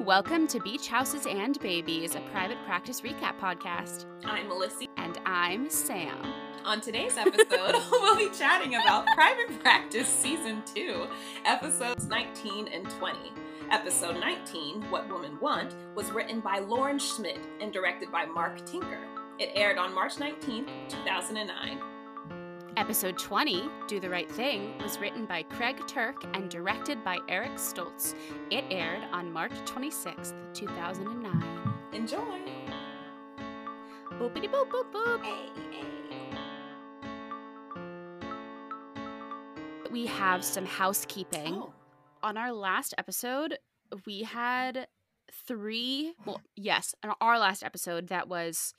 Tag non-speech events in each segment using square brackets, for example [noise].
Welcome to Beach Houses and Babies, a private practice recap podcast. I'm Melissa. And I'm Sam. On today's episode, [laughs] we'll be chatting about Private Practice Season 2, episodes 19 and 20. Episode 19, What Women Want, was written by Lauren Schmidt and directed by Mark Tinker. It aired on March 19, 2009. Episode 20, Do the Right Thing, was written by Craig Turk and directed by Eric Stoltz. It aired on March 26, 2009. Enjoy! Boopity boop boop boop. Hey, hey. We have some housekeeping. Oh, On our last episode, we had three, well, yes, on our last episode that was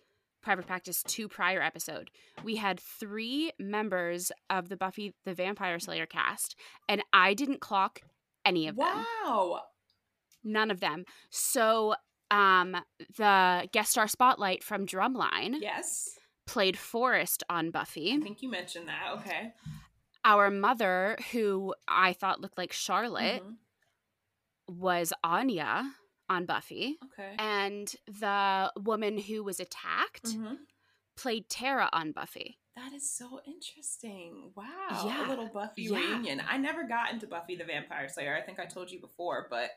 Private Practice 2 prior episode, we had three members of the Buffy the Vampire Slayer cast, and I didn't clock any of them. wow! None of them. So, um, the guest star spotlight from Drumline Yes, played Forrest on Buffy. I think you mentioned that. Okay. Our mother, who I thought looked like Charlotte, Mhm. was Anya on Buffy. Okay. And the woman who was attacked Mhm. played Tara on Buffy. That is so interesting. Wow. Yeah. A little Buffy Yeah. reunion. I never got into Buffy the Vampire Slayer. I think I told you before, but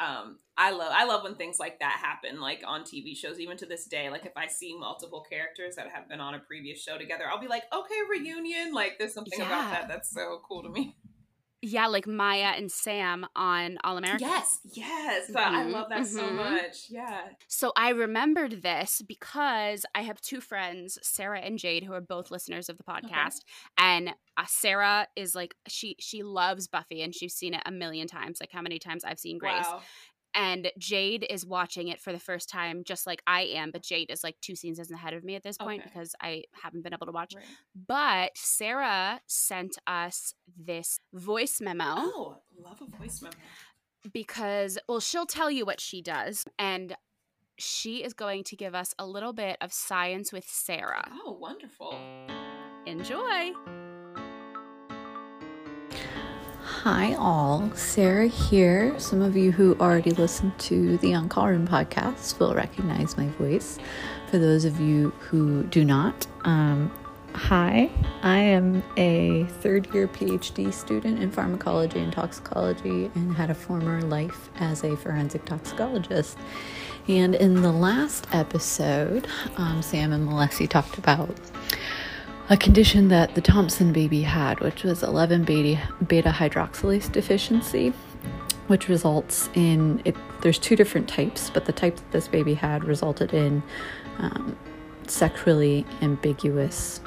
um I love I love when things like that happen like on TV shows even to this day like if I see multiple characters that have been on a previous show together I'll be like okay reunion like there's something about that that's so cool to me. Yeah, like Maya and Sam on All American. Yes. Yes. I Mhm, love that so mhm. much. Yeah. So I remembered this because I have two friends, Sarah and Jade, who are both listeners of the podcast. And uh, Sarah is like she she loves Buffy and she's seen it a million times, like how many times I've seen Grace. Wow. And Jade is watching it for the first time, just like I am. But Jade is like two seasons ahead of me at this point Okay. because I haven't been able to watch. Right. But Sarah sent us this voice memo Oh, love a voice memo. because, well, she'll tell you what she does. And she is going to give us a little bit of science with Sarah. Oh, wonderful. Enjoy. Hi, all. Sarah here. Some of you who already listened to the On Call Room podcast will recognize my voice. For those of you who do not, um, hi. I am a third year PhD student in pharmacology and toxicology and had a former life as a forensic toxicologist. And in the last episode, um, Sam and Melissa talked about a condition that the Thompson baby had, which was 11 beta, beta hydroxylase deficiency, which results in it. There's two different types, but the type that this baby had resulted in um, sexually ambiguous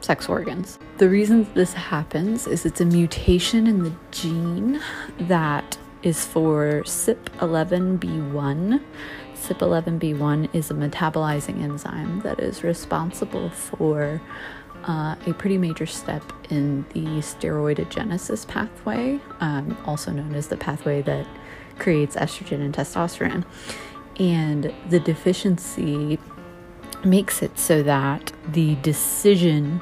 sex organs. The reason this happens is it's a mutation in the gene that is for CYP11B1. CYP11B1 is a metabolizing enzyme that is responsible for uh, a pretty major step in the steroidogenesis pathway, um, also known as the pathway that creates estrogen and testosterone. And the deficiency makes it so that the decision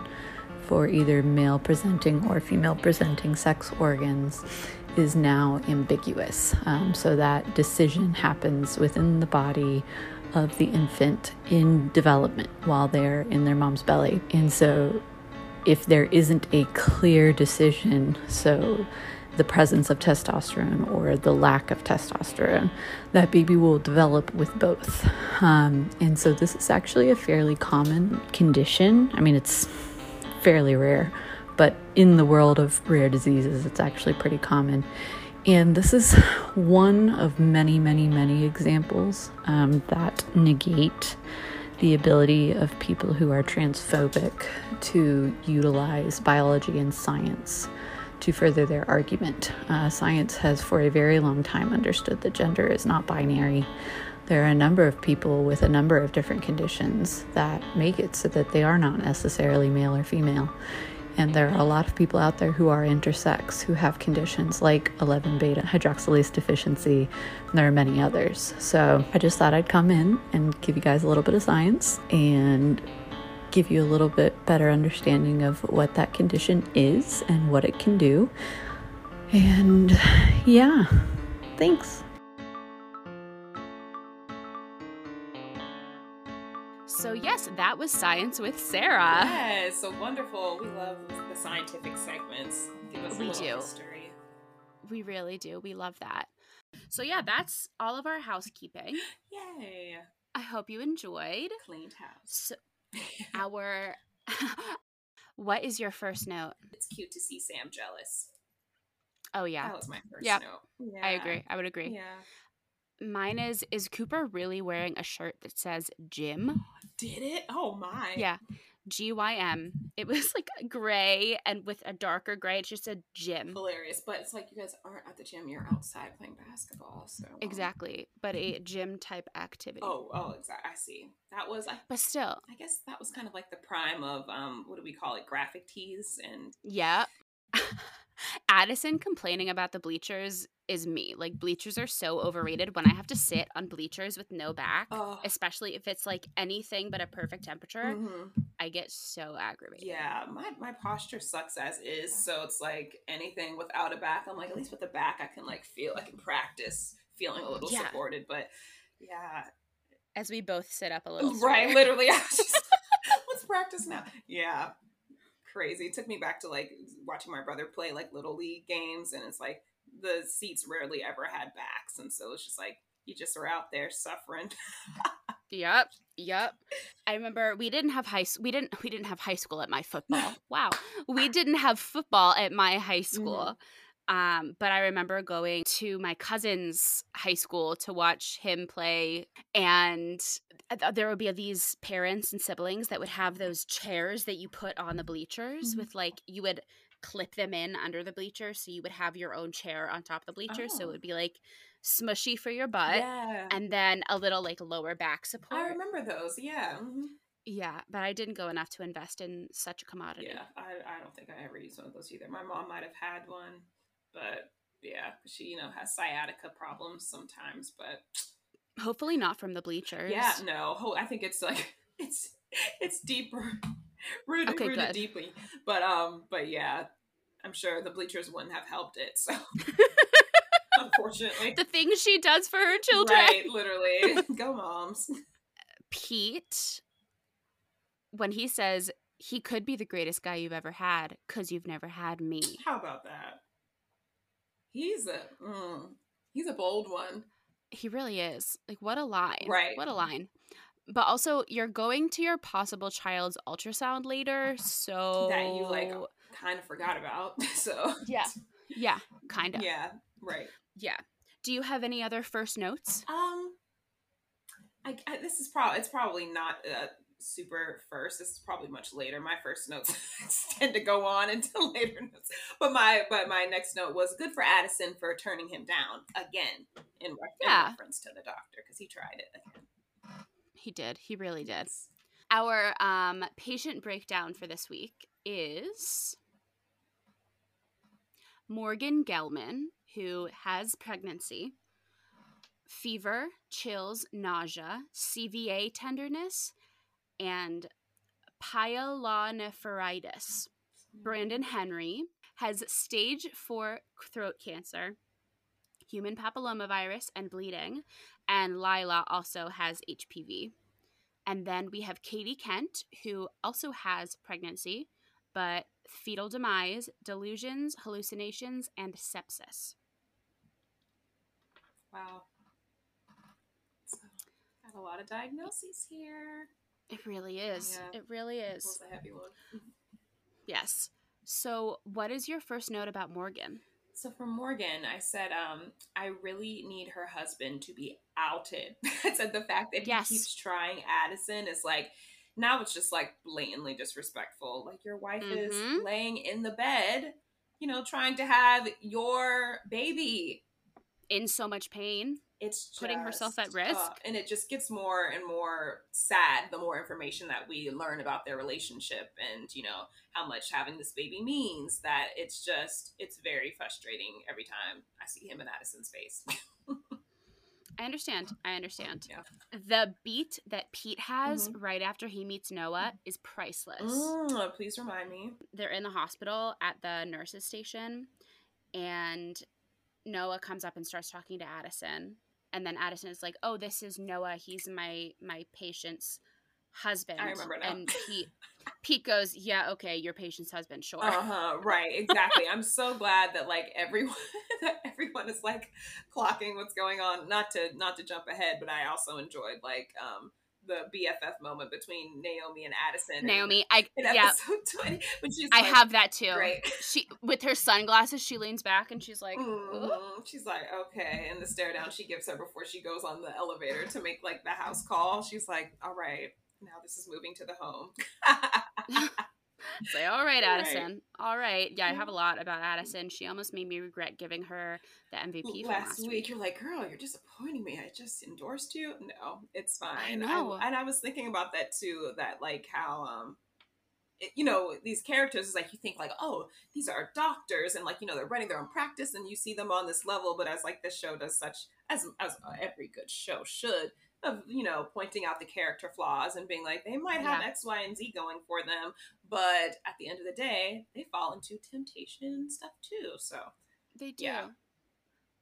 for either male presenting or female presenting sex organs is now ambiguous. Um, so that decision happens within the body of the infant in development while they're in their mom's belly. And so, if there isn't a clear decision, so the presence of testosterone or the lack of testosterone, that baby will develop with both. Um, and so, this is actually a fairly common condition. I mean, it's fairly rare, but in the world of rare diseases, it's actually pretty common. And this is one of many, many, many examples um, that negate the ability of people who are transphobic to utilize biology and science to further their argument. Uh, science has, for a very long time, understood that gender is not binary. There are a number of people with a number of different conditions that make it so that they are not necessarily male or female. And there are a lot of people out there who are intersex who have conditions like 11 beta hydroxylase deficiency. And there are many others. So I just thought I'd come in and give you guys a little bit of science and give you a little bit better understanding of what that condition is and what it can do. And yeah, thanks. So, yes, that was Science with Sarah. Yes, so wonderful. We love the scientific segments. Give us a We do. history. We really do. We love that. So, yeah, that's all of our housekeeping. Yay. I hope you enjoyed. Cleaned house. So, [laughs] our. [laughs] what is your first note? It's cute to see Sam jealous. Oh, yeah. That was my first Yep. note. I agree. I would agree. Yeah. Mine is Is Cooper really wearing a shirt that says Jim? Oh, Did it? Oh my. Yeah. G Y M. It was like gray and with a darker gray. It's just a gym. Hilarious. But it's like you guys aren't at the gym, you're outside playing basketball. So um, Exactly. But a gym type activity. Oh, oh, exactly. I see. That was I, But still, I guess that was kind of like the prime of um what do we call it? Graphic tees and yeah. [laughs] Addison complaining about the bleachers is me. Like bleachers are so overrated when I have to sit on bleachers with no back, oh especially if it's like anything but a perfect temperature. mhm. I get so aggravated. Yeah, my, my posture sucks as is, so it's like anything without a back. I'm like, at least with the back, I can like feel, I can practice feeling a little Yeah. supported. But yeah, As we both sit up a little. [laughs] right, straighter. literally, I was just, [laughs] [laughs] let's practice now. Yeah, crazy. It took me back to like watching my brother play like little league games, and it's like the seats rarely ever had backs, and so it's just like you just are out there suffering. Yep. Yep. I remember we didn't have high we didn't we didn't have high school at my football. [laughs] Wow. We didn't have football at my high school. Um, but I remember going to my cousin's high school to watch him play and there would be these parents and siblings that would have those chairs that you put on the bleachers Mhm. with like you would clip them in under the bleachers so you would have your own chair on top of the bleachers so it Oh. would be like smushy for your butt yeah, and then a little like lower back support. I remember those. Yeah. mhm. Yeah, but I didn't go enough to invest in such a commodity. Yeah, I, I don't think I ever used one of those either. My mom might have had one, but yeah, she you know has sciatica problems sometimes. But Hopefully not from the bleachers. yeah, no, I think it's like [laughs] it's it's deeper, [laughs] rooted Okay, rooted good. deeply. But um, but yeah, I'm sure the bleachers wouldn't have helped it. So [laughs] unfortunately, The things she does for her children. right, literally, [laughs] go moms. Pete, when he says he could be the greatest guy you've ever had because you've never had me. How about that? He's a mm, he's a bold one. He really is. Like, what a line. Right. What a line. But also, you're going to your possible child's ultrasound later, so. That you, like, Kind of forgot about. [laughs] So Yeah. Yeah, kind of. yeah, right. Yeah. Do you have any other first notes? Um, I, I this is probably it's probably not uh, super first. This is probably much later. My first notes [laughs] tend to go on until [laughs] later notes. But my but my next note was good for Addison for turning him down again in, re- in reference to the doctor because he tried it again. He did. He really did. Our um, patient breakdown for this week is Morgan Gelman, who has pregnancy, fever, chills, nausea, CVA tenderness, and pyelonephritis. Brandon Henry has stage four throat cancer, human papillomavirus, and bleeding. And Lila also has HPV. And then we have Katie Kent, who also has pregnancy, but fetal demise, delusions, hallucinations, and sepsis. Wow. So, got a lot of diagnoses here. It really is. Yeah. It really is. was a heavy one. Yes. So, what is your first note about Morgan? So for Morgan, I said, um, I really need her husband to be outed. [laughs] I said the fact that he keeps trying Addison is like now it's just like blatantly disrespectful. Like your wife is Mhm. laying in the bed, you know, trying to have your baby. In so much pain. It's Putting herself at risk? uh, and it just gets more and more sad the more information that we learn about their relationship and you know how much having this baby means that it's just it's very frustrating every time i see him in addison's face [laughs] I understand. I understand. Yeah. The beat that Pete has right after he meets Noah is priceless. Mm, please remind me They're in the hospital at the nurses' station, and Noah comes up and starts talking to Addison. And then Addison is like, "Oh, this is Noah. He's my my patient's husband. I remember now. And Pete Pete goes, "Yeah, okay, your patient's husband, sure." Uh huh. Right. Exactly. I'm so glad that like everyone, [laughs] that everyone is like clocking what's going on. Not to not to jump ahead, but I also enjoyed like um the BFF moment between Naomi and Addison. Naomi, I [laughs] yeah, episode [laughs] twenty, when she's I like, have that too. Right. She with her sunglasses, she leans back and she's like, "Ugh." Mhm. She's like, okay. And the stare down she gives her before she goes on the elevator to make like the house call. She's like, all right, now this is moving to the home. [laughs] [laughs] Say, all right, Right. Addison. All right. Yeah, I have a lot about Addison. She almost made me regret giving her the MVP last, last week, week. you're like, girl, you're disappointing me. I just endorsed you. No, it's fine. I know. and I was thinking about that too. That like how um. it- you know these characters is like you think like oh these are doctors and like you know they're running their own practice and you see them on this level but as like this show does such as as every good show should of you know pointing out the character flaws and being like they might have Yeah. x y and z going for them but at the end of the day they fall into temptation and stuff too so They do. Yeah.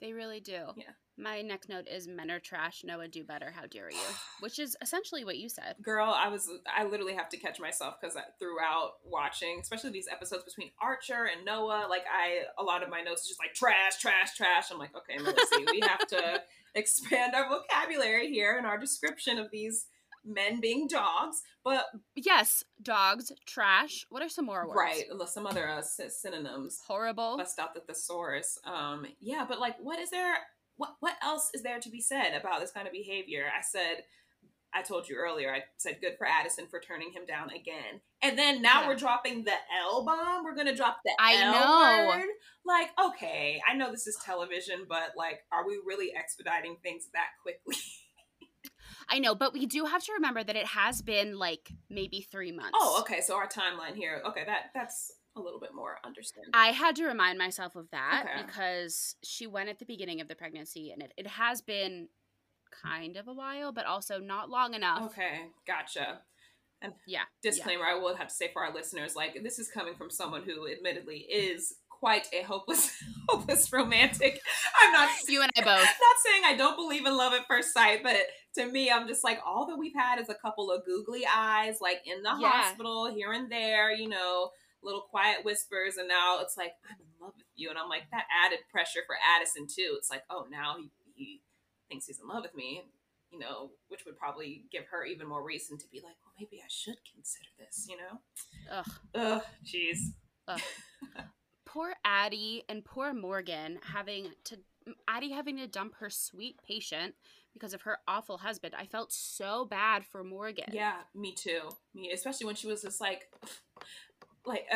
They really do. Yeah. My next note is men are trash. Noah, do better. How dare you? [sighs] Which is essentially what you said. girl i was i literally have to catch myself because throughout watching especially these episodes between archer and noah like i a lot of my notes is just like trash trash trash i'm like okay Melissa, we have to [laughs] expand our vocabulary here and our description of these men being dogs but Yes, dogs, trash. What are some more words? right some other uh, synonyms Horrible. bust out the thesaurus um yeah but like what is there what what else is there to be said about this kind of behavior i said i told you earlier i said good for addison for turning him down again and then now Yeah. we're dropping the l bomb we're gonna drop the I L know. word like okay i know this is television but like are we really expediting things that quickly [laughs] I know, but we do have to remember that it has been like maybe three months. oh okay so our timeline here okay that that's a little bit more understandable I had to remind myself of that Okay. because she went at the beginning of the pregnancy and it, it has been kind of a while, but also not long enough. okay gotcha And Yeah. disclaimer I will have to say for our listeners, like this is coming from someone who admittedly is quite a hopeless [laughs] hopeless romantic. I'm not You and I both. [laughs] not saying I don't believe in love at first sight, but to me, I'm just like all that we've had is a couple of googly eyes, like in the Yeah. hospital, here and there, you know, little quiet whispers, and now it's like I'm in love with you, and I'm like that added pressure for Addison too. It's like, oh, now he, he thinks he's in love with me, you know, which would probably give her even more reason to be like, well, maybe I should consider this, you know. Ugh. Ugh, jeez. Poor Addie and poor Morgan having to Addie having to dump her sweet patient because of her awful husband. I felt so bad for Morgan. Yeah, me too. Me, especially when she was just like, [sighs] like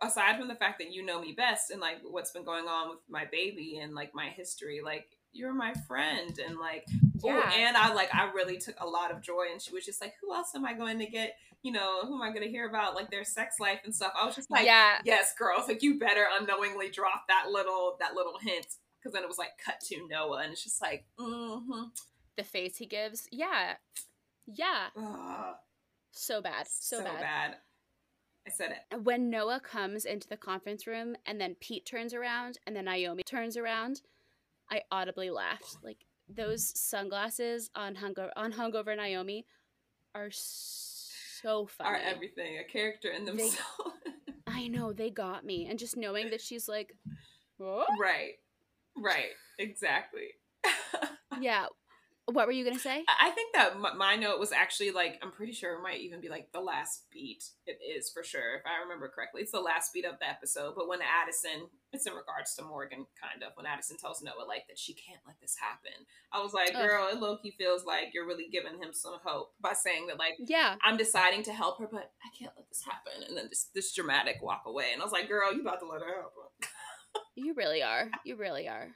aside from the fact that you know me best and like what's been going on with my baby and like my history, like you're my friend and like Yeah. and I like I really took a lot of joy and she was just like, who else am I going to get? You know, who am I going to hear about like their sex life and stuff? I was just like, yeah. yes, girls, like you better unknowingly drop that little that little hint because then it was like cut to Noah and it's just like, mm-hmm. The face he gives. Yeah. Yeah. Ugh, So bad. So, bad. bad. I said it. When Noah comes into the conference room and then Pete turns around and then Naomi turns around, I audibly laughed. Like those sunglasses on hungover on hungover Naomi are so funny. are everything, a character in themselves. [laughs] I know they got me, and just knowing that she's like, right, right, exactly. [laughs] yeah. What were you gonna say? I think that my, note was actually like I'm pretty sure it might even be like the last beat. It is for sure, if I remember correctly. It's the last beat of the episode. But when Addison, it's in regards to Morgan, kind of when Addison tells Noah like that she can't let this happen. I was like, Ugh. girl, it low key feels like you're really giving him some hope by saying that like Yeah, I'm deciding to help her, but I can't let this happen. And then this this dramatic walk away, and I was like, girl, you about to let her happen. you really are. You really are.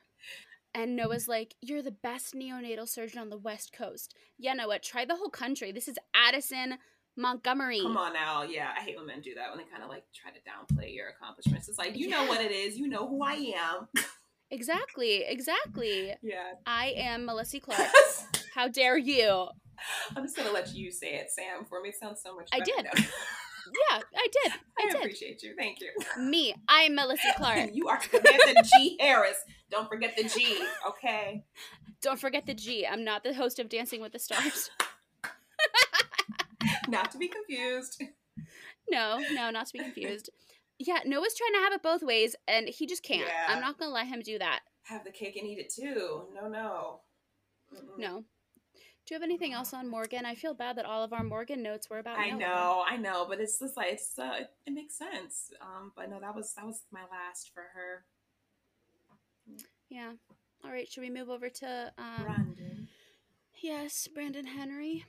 And Noah's like, "You're the best neonatal surgeon on the West Coast." Yeah, Noah, try the whole country. This is Addison Montgomery. Come on now, yeah, I hate when men do that when they kind of like try to downplay your accomplishments. It's like you know what it is, you know who I am. [laughs] Exactly, exactly. yeah. I am Melissa [laughs] Clark. How dare you? I'm just gonna let you say it, Sam, for me. It sounds so much. I did. [laughs] Yeah, I did. I, I did. appreciate you. Thank you. Me, I'm Melissa [laughs] Clark. you are Samantha G. Harris. Don't forget the G. Okay. Don't forget the G. I'm not the host of Dancing with the Stars. [laughs] not to be confused. No, no, not to be confused. Yeah, Noah's trying to have it both ways, and he just can't. Yeah. I'm not gonna let him do that. Have the cake and eat it too. No, no. Mm-mm. No. Do you have anything else on Morgan? I feel bad that all of our Morgan notes were about. I Noah. know, I know, but it's just like it's uh, it, it makes sense. Um, but no, that was that was my last for her. Yeah. All right. Should we move over to? Um, Brandon. Yes, Brandon Henry.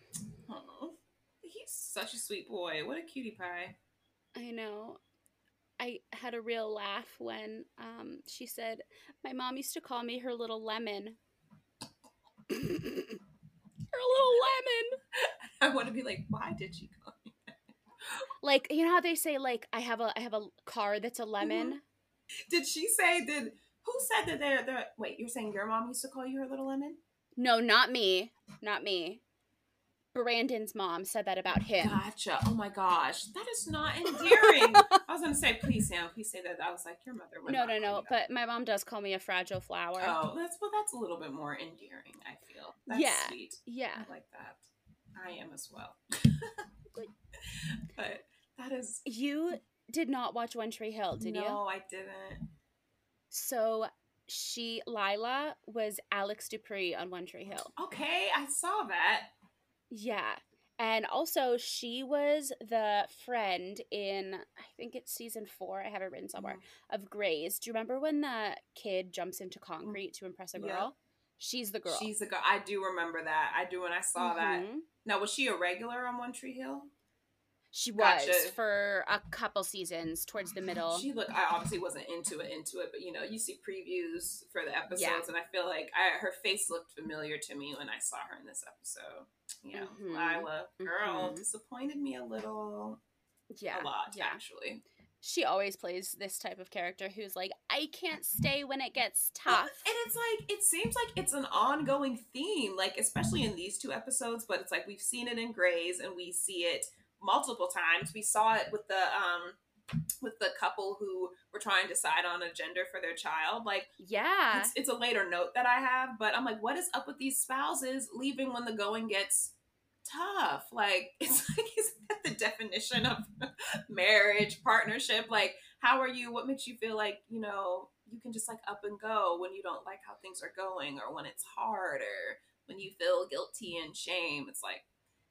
Oh, he's such a sweet boy. What a cutie pie. I know. I had a real laugh when um, she said, "My mom used to call me her little lemon." [laughs] her little lemon. [laughs] I want to be like, why did she call me? Like you know how they say, like I have a I have a car that's a mm-hmm. lemon. Did she say? Did who said that? They're, they're wait. You're saying your mom used to call you her little lemon? No, not me, not me. Brandon's mom said that about him. Gotcha. Oh my gosh, that is not endearing. I was gonna say, please, Sam, please say that. I was like, your mother. would No, no, no. But my mom does call me a fragile flower. oh, that's well, that's a little bit more endearing. I feel. That's Yeah. sweet. Yeah. I like that. I am as well. [laughs] But that is. You did not watch One Tree Hill, did no, you? No, I didn't. So she, Lila, was Alex Dupre on One Tree Hill. Okay, I saw that. Yeah. And also, she was the friend in, I think it's season four, I have it written somewhere, of Grey's. Do you remember when the kid jumps into concrete to impress a Yeah. girl? She's the girl. She's a girl. I do remember that. I do when I saw that. Mhm. Now, was she a regular on One Tree Hill? She was Gotcha. for a couple seasons towards the middle. She looked. I obviously wasn't into it, into it, but you know, you see previews for the episodes, Yeah. and I feel like I, her face looked familiar to me when I saw her in this episode. You know, Mhm. Lila, girl, Mhm. disappointed me a little, yeah. a lot yeah. actually. She always plays this type of character who's like, I can't stay when it gets tough. and it's like it seems like it's an ongoing theme, like especially in these two episodes. But it's like we've seen it in Grey's, and we see it multiple times. We saw it with the um with the couple who were trying to decide on a gender for their child. Like yeah. it's, it's a later note that I have, but I'm like, what is up with these spouses leaving when the going gets tough? Like, [laughs] it's like, is that the definition of [laughs] marriage, partnership? Like, how are you? What makes you feel like, you know, you can just like up and go when you don't like how things are going or when it's hard or when you feel guilty and shame? It's like,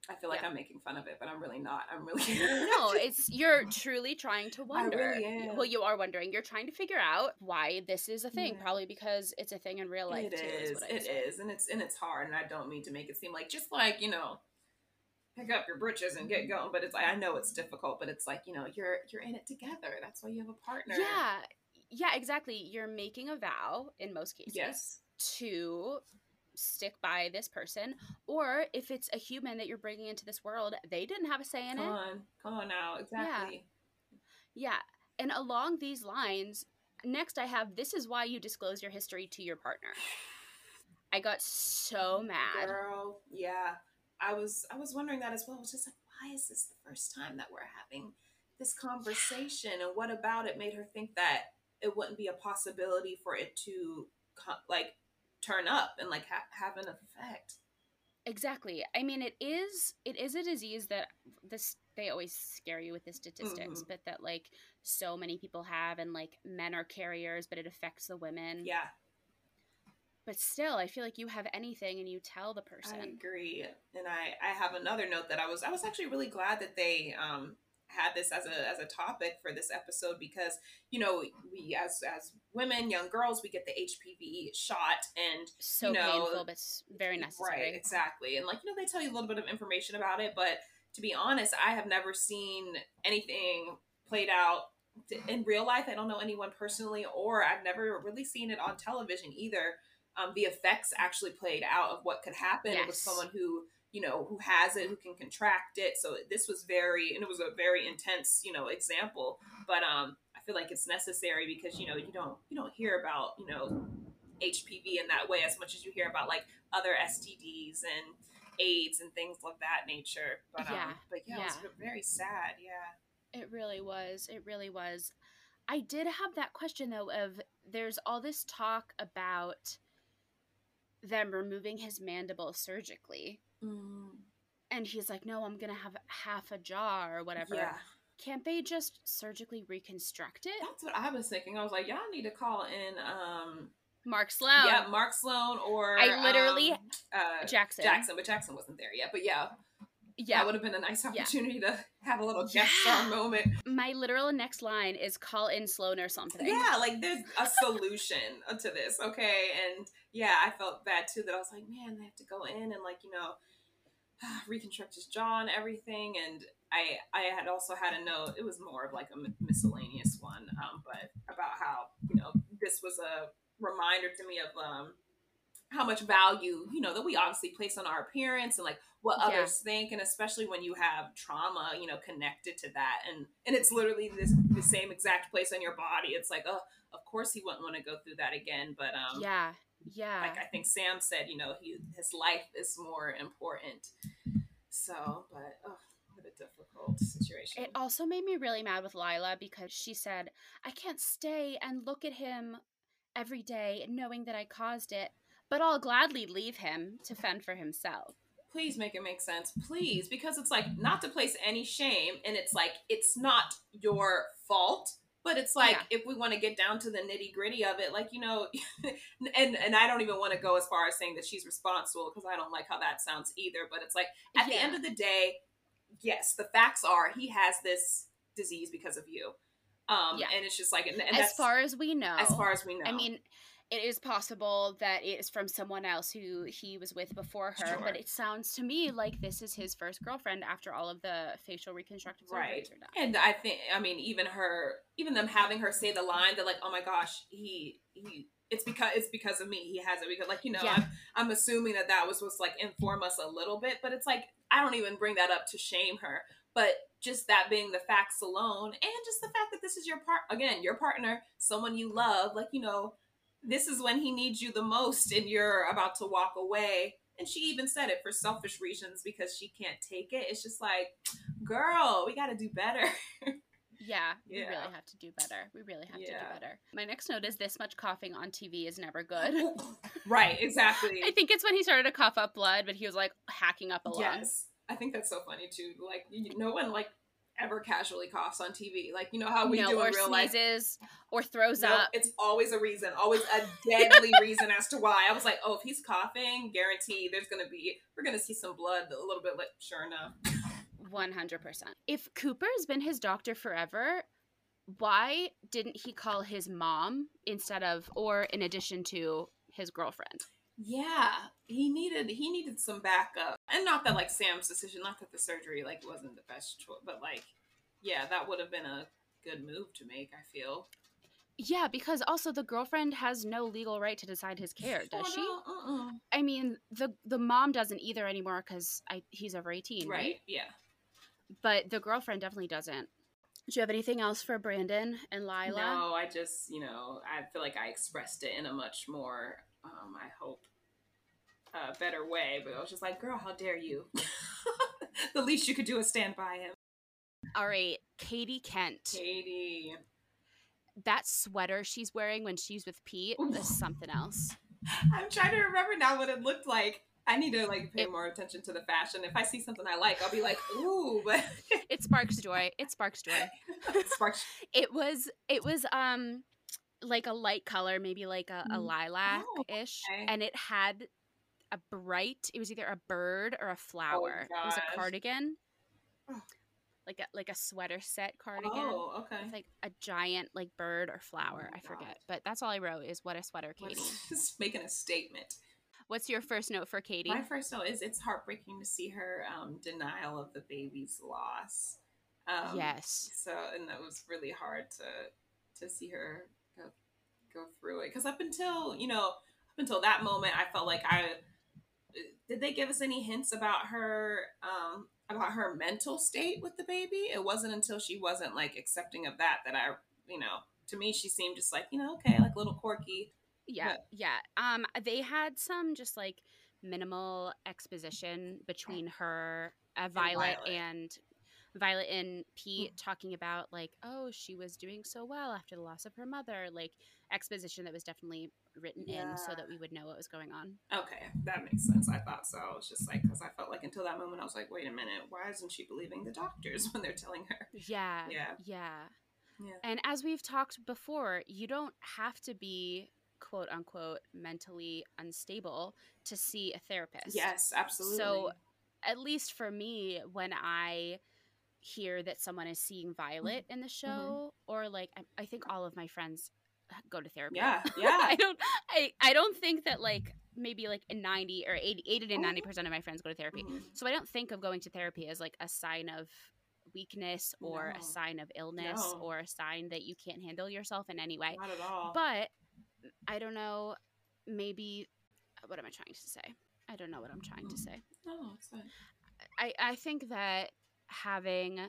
I feel like Yeah. I'm making fun of it, but I'm really not. I'm really no, [laughs] it's you're truly trying to wonder. really. Well, you are wondering. You're trying to figure out why this is a thing. Yeah. Probably because it's a thing in real life It too. is. what I It is, and it's and it's hard. And I don't mean to make it seem like just like you know, pick up your britches and get mm-hmm. going. But it's like I know it's difficult, but it's like you know you're you're in it together. That's why you have a partner. Yeah. Yeah, exactly. You're making a vow in most cases Yes. to stick by this person or if it's a human that you're bringing into this world, they didn't have a say in it. Come it. on. Come on now. Exactly. Yeah. And along these lines, next I have this is why you disclose your history to your partner. I got so mad. Girl. Yeah. I was I was wondering that as well. I was just like, why is this the first time that we're having this conversation? And what about it made her think that it wouldn't be a possibility for it to like turn up and like ha- have an effect? Exactly. I mean, it is it is a disease that this they always scare you with the statistics, Mhm. but that like so many people have, and like men are carriers, but it affects the women. Yeah. But still, I feel like you have anything and you tell the person. I agree, and I I have another note that I was I was actually really glad that they um had this as a as a topic for this episode because you know we as as women young girls we get the HPV shot and so you know, painful, but very necessary. right exactly. And like you know they tell you a little bit of information about it but to be honest I have never seen anything played out in real life. I don't know anyone personally or I've never really seen it on television either. Um, the effects actually played out of what could happen with someone who you know who has it who can contract it so this was very and it was a very intense you know example but um i feel like it's necessary because you know you don't you don't hear about you know hpv in that way as much as you hear about like other stds and aids and things of that nature but um Yeah, but yeah, it was yeah. very sad yeah It really was. It really was. I did have that question though of there's all this talk about them removing his mandible surgically. And he's like, "No, I'm gonna have half a jar or whatever." Yeah. Can't they just surgically reconstruct it? That's what I was thinking. I was like, y'all need to call in um Mark Sloan. yeah, Mark Sloan or I literally- um, uh Jackson. Jackson, but Jackson wasn't there yet. But yeah, Yeah. that would have been a nice Yeah. opportunity to have a little guest Yeah. star moment. My literal next line is call in Sloan or something. Yeah, like there's a solution [laughs] to this, okay? And yeah, I felt bad too that I was like, man, they have to go in and like you know [sighs] reconstruct his jaw and everything. And I I had also had a note. It was more of like a miscellaneous one, um, but about how you know this was a reminder to me of um how much value you know that we obviously place on our appearance and like what Yeah. others think and especially when you have trauma you know connected to that and and it's literally this the same exact place on your body it's like oh of course he wouldn't want to go through that again but um Yeah. Yeah. like i think sam said you know he his life is more important so but oh what a difficult situation It also made me really mad with Lila because she said, I can't stay and look at him every day knowing that I caused it, but I'll gladly leave him to fend for himself. please make it make sense please because it's like not to place any shame and it's like it's not your fault but it's like Yeah. if we want to get down to the nitty gritty of it like you know [laughs] and and i don't even want to go as far as saying that she's responsible because i don't like how that sounds either but it's like at the end of the day yes the facts are he has this disease because of you um Yeah. and it's just like and, and as far as we know. as far as we know I mean, it is possible that it is from someone else who he was with before her, Sure. but it sounds to me like this is his first girlfriend after all of the facial reconstructive Right. surgeries are done. And I think, I mean, even her, even them having her say the line that like, oh my gosh, he, he, it's because it's because of me. He has it because, like, you know, Yeah. I'm, I'm assuming that that was supposed to like inform us a little bit, but it's like I don't even bring that up to shame her, but just that being the facts alone, and just the fact that this is your part again, your partner, someone you love, like you know, this is when he needs you the most, and you're about to walk away. And she even said it for selfish reasons because she can't take it. It's just like, girl, we got to do better. [laughs] Yeah, we really have to do better. We really have to do better. My next note is this much coughing on TV is never good. [laughs] right, exactly. I think it's when he started to cough up blood, but he was like hacking up a lung. Yes, I think that's so funny too. Like, no one like ever casually coughs on TV. Like, you know how we no, do or in real life. sneezes, or throws Nope, up. it's always a reason, always a deadly [laughs] reason as to why. I was like, oh, if he's coughing, guarantee there's gonna be we're gonna see some blood a little bit. Like, sure enough, One hundred percent. If Cooper's been his doctor forever, why didn't he call his mom instead of, or in addition to his girlfriend? yeah, he needed he needed some backup, and not that like Sam's decision, not that the surgery like wasn't the best choice, but like, yeah, that would have been a good move to make. I feel. Yeah, because also the girlfriend has no legal right to decide his care, does Oh, she? no, uh-uh. I mean, the the mom doesn't either anymore because he's over eighteen, right? Right. Yeah. But the girlfriend definitely doesn't. Do you have anything else for Brandon and Lila? No, I just, you know, I feel like I expressed it in a much more, um, I hope, uh, better way. But I was just like, girl, how dare you? [laughs] the least you could do is stand by him. All right, Katie Kent. Katie. That sweater she's wearing when she's with Pete is something else. I'm trying to remember now what it looked like. I need to like pay It- more attention to the fashion. If I see something I like, I'll be like, ooh, but [laughs] It sparks joy. It sparks joy. sparks. [laughs] It was it was um like a light color, maybe like a, a Mm. lilac ish, okay. and it had a bright. It was either a bird or a flower. it was Oh, a cardigan, Oh. like a like a sweater set cardigan. Oh, okay. With like a giant like bird or flower. Oh I forget, but that's all I wrote is what a sweater, Katie. [laughs] Just making a statement. What's your first note for Katie? My first note is it's heartbreaking to see her um, denial of the baby's loss. Um, yes. So, and that was really hard to to see her go go through it because up until you know up until that moment, I felt like I did they give us any hints about her um, about her mental state with the baby. It wasn't until she wasn't like accepting of that that I you know to me she seemed just like you know okay like a little quirky. Yeah, yeah. Um, they had some just like minimal exposition between her, uh, Violet, Violet. and Violet and Pete talking about like, oh, she was doing so well after the loss of her mother. Like exposition that was definitely written in so that we would know what was going on. Okay, that makes sense. I thought so. I was just like, because I felt like until that moment, I was like, wait a minute, why isn't she believing the doctors [laughs] when they're telling her? Yeah. Yeah. Yeah. Yeah. And as we've talked before, you don't have to be quote unquote mentally unstable to see a therapist. Yes, absolutely. So, at least for me, when I hear that someone is seeing Violet mm-hmm. in the mm-hmm. show, or like I, I think all of my friends go to therapy. yeah, [laughs] yeah. I don't I, I don't think that like maybe like a 90 or 80, 80 to Oh. 90 percent of my friends go to therapy. Mhm. So I don't think of going to therapy as like a sign of weakness or No. a sign of illness No. or a sign that you can't handle yourself in any way. Not at all. But I don't know, maybe what am I trying to say? I don't know what I'm trying to Mm. say. no, it's fine. I, I think that having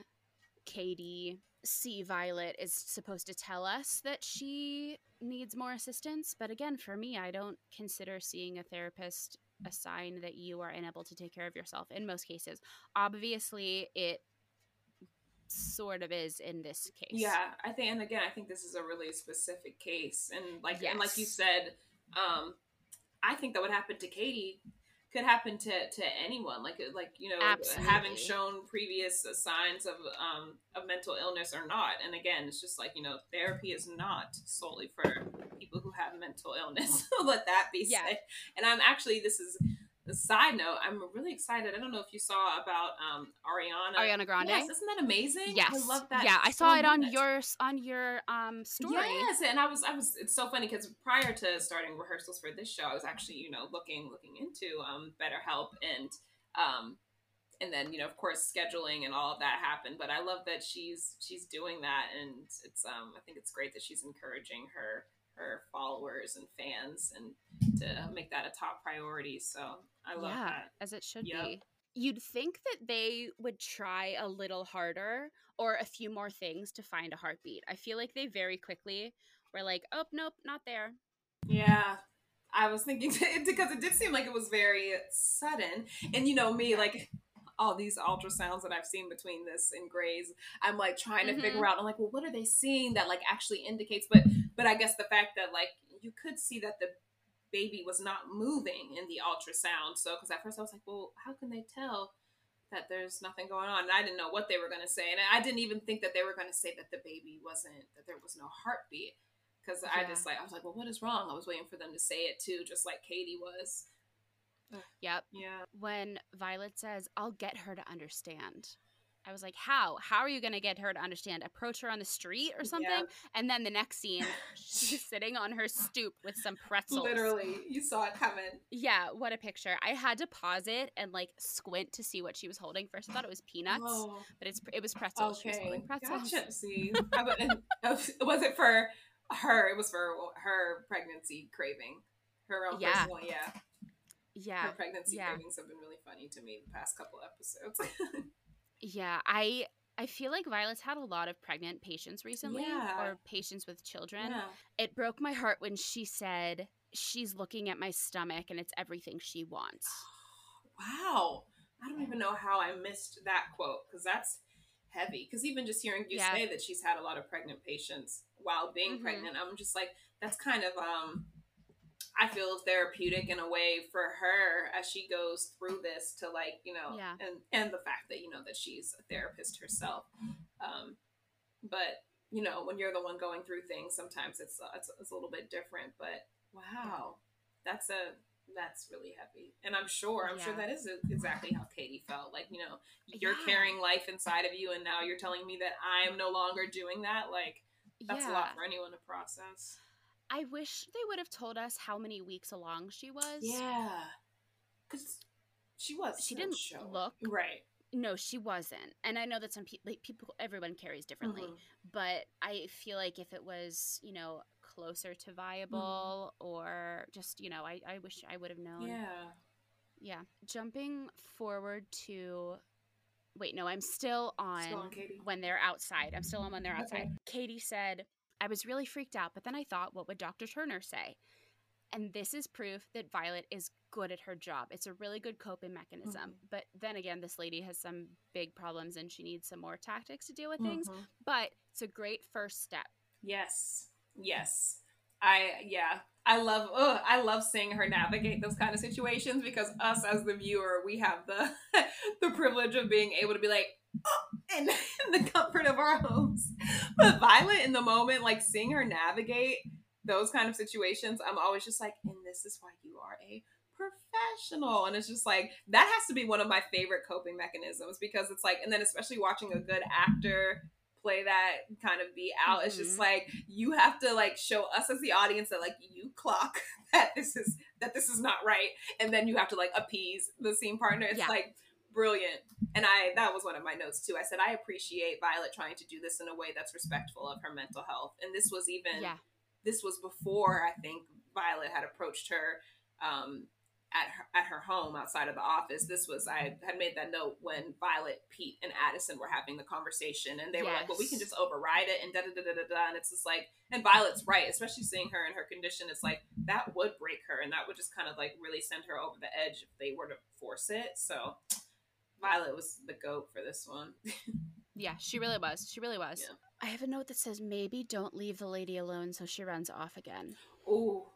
Katie see Violet is supposed to tell us that she needs more assistance. But again, for me, I don't consider seeing a therapist a sign that you are unable to take care of yourself in most cases. Obviously, it sort of is in this case. Yeah, I think, and again, I think this is a really specific case, and like, and like you said, um, I think that what happened to Katie could happen to to anyone. Like, like you know, having shown previous signs of um of mental illness or not. And again, it's just like you know, therapy is not solely for people who have mental illness. So [laughs] let that be Yeah. said. And I'm actually, this is. A side note, I'm really excited. I don't know if you saw about um, Ariana. Ariana Grande. Yes, isn't that amazing? Yes. I love that. Yeah, I so saw it on much. your on your um story. Yes, and I was I was it's so funny because prior to starting rehearsals for this show, I was actually you know looking looking into um BetterHelp and um and then you know of course scheduling and all of that happened. But I love that she's she's doing that, and it's um I think it's great that she's encouraging her her followers and fans and to make that a top priority. So I love yeah, that. as it should Yep. be. You'd think that they would try a little harder or a few more things to find a heartbeat. I feel like they very quickly were like, "Oh, nope, not there." Yeah. I was thinking [laughs] because it did seem like it was very sudden. And you know me, like all these ultrasounds that I've seen between this and Grey's, I'm like trying to Mhm. figure out. I'm like, well, what are they seeing that like actually indicates? But but I guess the fact that like you could see that the baby was not moving in the ultrasound. So because at first I was like, well, how can they tell? That there's nothing going on, and I didn't know what they were going to say, and I didn't even think that they were going to say that the baby wasn't, that there was no heartbeat because I just like I was like, well, what is wrong? I was waiting for them to say it too, just like Katie was. Yep. Yeah, When Violet says, "I'll get her to understand." I was like, "How? How are you going to get her to understand? Approach her on the street or something?" Yeah. And then the next scene, [laughs] she's sitting on her stoop with some pretzels. literally, you saw it coming. Yeah, what a picture. I had to pause it and like squint to see what she was holding. First, I thought it was peanuts, Oh, but it's it was pretzels. She was okay, holding pretzels. gotcha. See, I, wa- and, [laughs] was it for her? It was for her pregnancy craving, her own Yeah. personal. Yeah, Yeah, her pregnancy yeah. cravings have been really funny to me the past couple episodes. [laughs] yeah. I I feel like Violet's had a lot of pregnant patients recently, Yeah. or patients with children. yeah. It broke my heart when she said she's looking at my stomach and it's everything she wants. [gasps] Wow. I don't even know how I missed that quote because that's heavy. Because even just hearing you Yeah. say that she's had a lot of pregnant patients while being Mhm. pregnant, I'm just like, that's kind of, um, I feel therapeutic in a way for her as she goes through this to like, you know, Yeah. and, and the fact that, you know, that she's a therapist herself. Um, but, you know, when you're the one going through things, sometimes it's, uh, it's, it's a little bit different, but wow, that's a, that's really heavy. And I'm sure, I'm sure that is exactly how Katie felt. Like, you know, you're Yeah. carrying life inside of you, and now you're telling me that I am no longer doing that. Like, that's yeah. a lot for anyone to process. I wish they would have told us how many weeks along she was. Yeah. Because she was. She didn't show. look Right. No, she wasn't. And I know that some people, like, people, everyone carries differently. Mhm. But I feel like if it was, you know, closer to viable or just, you know, I, I wish I would have known. Yeah. Yeah. Jumping forward to, wait, no, I'm still on, Still on Katie. when they're outside. I'm still on when they're outside. Okay. Katie said, I was really freaked out, but then I thought, what would Dr. Turner say? And this is proof that Violet is good at her job. It's a really good coping mechanism. Mhm. But then again, this lady has some big problems and she needs some more tactics to deal with things. Mhm. But it's a great first step. Yes. Yes. I yeah. I love ugh, I love seeing her navigate those kind of situations because us as the viewer, we have the [laughs] the privilege of being able to be like, oh, in, [laughs] in the comfort of our homes. But [laughs] Violet in the moment, like seeing her navigate those kind of situations, I'm always just like, and this is why you are a professional. And it's just like that has to be one of my favorite coping mechanisms because it's like, and then especially watching a good actor play that kind of be out. Mm-hmm. It's just mm-hmm. like you have to like show us as the audience that like you clock [laughs] that this is that this is not right, and then you have to like appease the scene partner. It's yeah. like brilliant. And I that was one of my notes too. I said I appreciate Violet trying to do this in a way that's respectful of her mental health. And this was even yeah. this was before I think Violet had approached her um, at her, at her home outside of the office. This was I had made that note when Violet, Pete, and Addison were having the conversation, and they yes. were like, "Well, we can just override it," and da da da da da. And it's just like, and Violet's right, especially seeing her in her condition. It's like that would break her, and that would just kind of like really send her over the edge if they were to force it. So, Violet was the goat for this one. [laughs] yeah, she really was. She really was. Yeah. I have a note that says maybe don't leave the lady alone so she runs off again. Oh,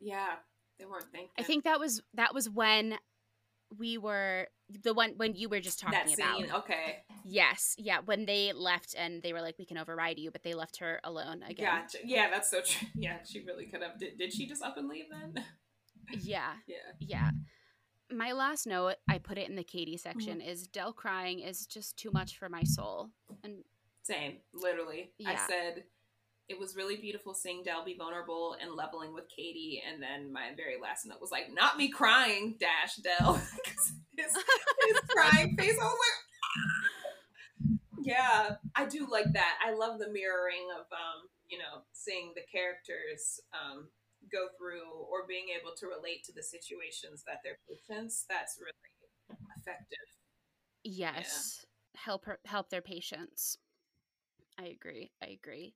yeah. They weren't thinking. I think that was that was when we were the one when you were just talking that scene, about. Okay. Yes, yeah. When they left and they were like, "We can override you," but they left her alone again. Gotcha. Yeah, that's so true. [laughs] Yeah, she really could have. Did, did she just up and leave then? [laughs] Yeah. yeah. Yeah. My last note, I put it in the Katie section, mm-hmm. is Dell crying is just too much for my soul. And same, literally. Yeah. I said it was really beautiful seeing Dell be vulnerable and leveling with Katie. And then my very last note was like, not me crying, dash Dell," [laughs] his, his [laughs] crying face, I was like, yeah, I do like that. I love the mirroring of, um, you know, seeing the characters um, go through or being able to relate to the situations that their patients. That's really effective. Yes. Yeah. Help her, help their patients. I agree. I agree.